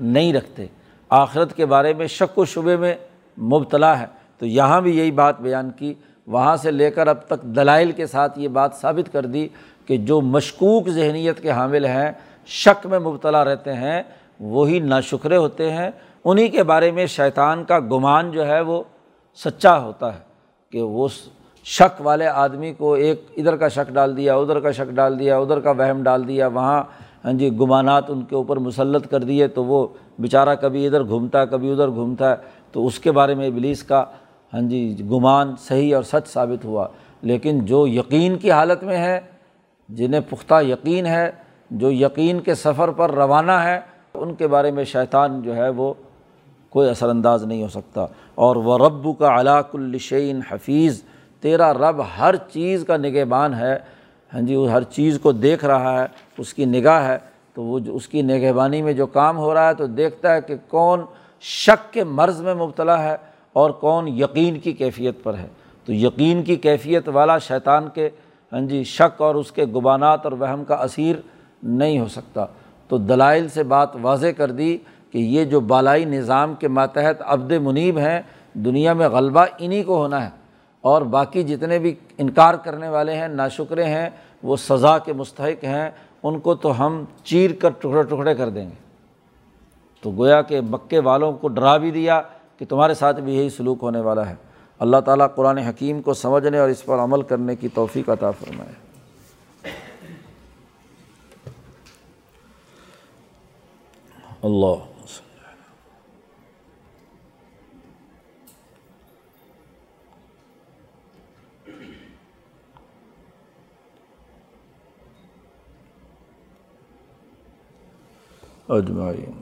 نہیں رکھتے۔ آخرت کے بارے میں شک و شبے میں مبتلا ہے۔ تو یہاں بھی یہی بات بیان کی۔ وہاں سے لے کر اب تک دلائل کے ساتھ یہ بات ثابت کر دی کہ جو مشکوک ذہنیت کے حامل ہیں، شک میں مبتلا رہتے ہیں، وہی ناشکرے ہوتے ہیں۔ انہیں کے بارے میں شیطان کا گمان جو ہے وہ سچا ہوتا ہے کہ وہ شک والے آدمی کو ایک ادھر کا شک ڈال دیا، ادھر کا شک ڈال دیا، ادھر کا وہم ڈال دیا، وہاں ہاں جی گمانات ان کے اوپر مسلط کر دیے تو وہ بیچارہ کبھی ادھر گھومتا ہے کبھی ادھر گھومتا ہے تو اس کے بارے میں ابلیس کا ہاں جی گمان صحیح اور سچ ثابت ہوا۔ لیکن جو یقین کی حالت میں ہے، جنہیں پختہ یقین ہے، جو یقین کے سفر پر روانہ ہے، ان کے بارے میں شیطان جو ہے وہ کوئی اثر انداز نہیں ہو سکتا۔ اور وہ رب کا علاق الشعین حفیظ، تیرا رب ہر چیز کا نگہبان ہے ہاں جی وہ ہر چیز کو دیکھ رہا ہے۔ اس کی نگاہ ہے، تو وہ جو اس کی نگہبانی میں جو کام ہو رہا ہے، تو دیکھتا ہے کہ کون شک کے مرض میں مبتلا ہے اور کون یقین کی کیفیت پر ہے۔ تو یقین کی کیفیت والا شیطان کے ہاں جی شک اور اس کے گبانات اور وہم کا اثیر نہیں ہو سکتا۔ تو دلائل سے بات واضح کر دی کہ یہ جو بالائی نظام کے ماتحت عبد منیب ہیں، دنیا میں غلبہ انہیں کو ہونا ہے۔ اور باقی جتنے بھی انکار کرنے والے ہیں، ناشکرے ہیں، وہ سزا کے مستحق ہیں۔ ان کو تو ہم چیر کر ٹکڑے ٹکڑے کر دیں گے۔ تو گویا کہ مکے والوں کو ڈرا بھی دیا کہ تمہارے ساتھ بھی یہی سلوک ہونے والا ہے۔ اللہ تعالیٰ قرآن حکیم کو سمجھنے اور اس پر عمل کرنے کی توفیق عطا فرمائے۔ اللہ۔ اجمعین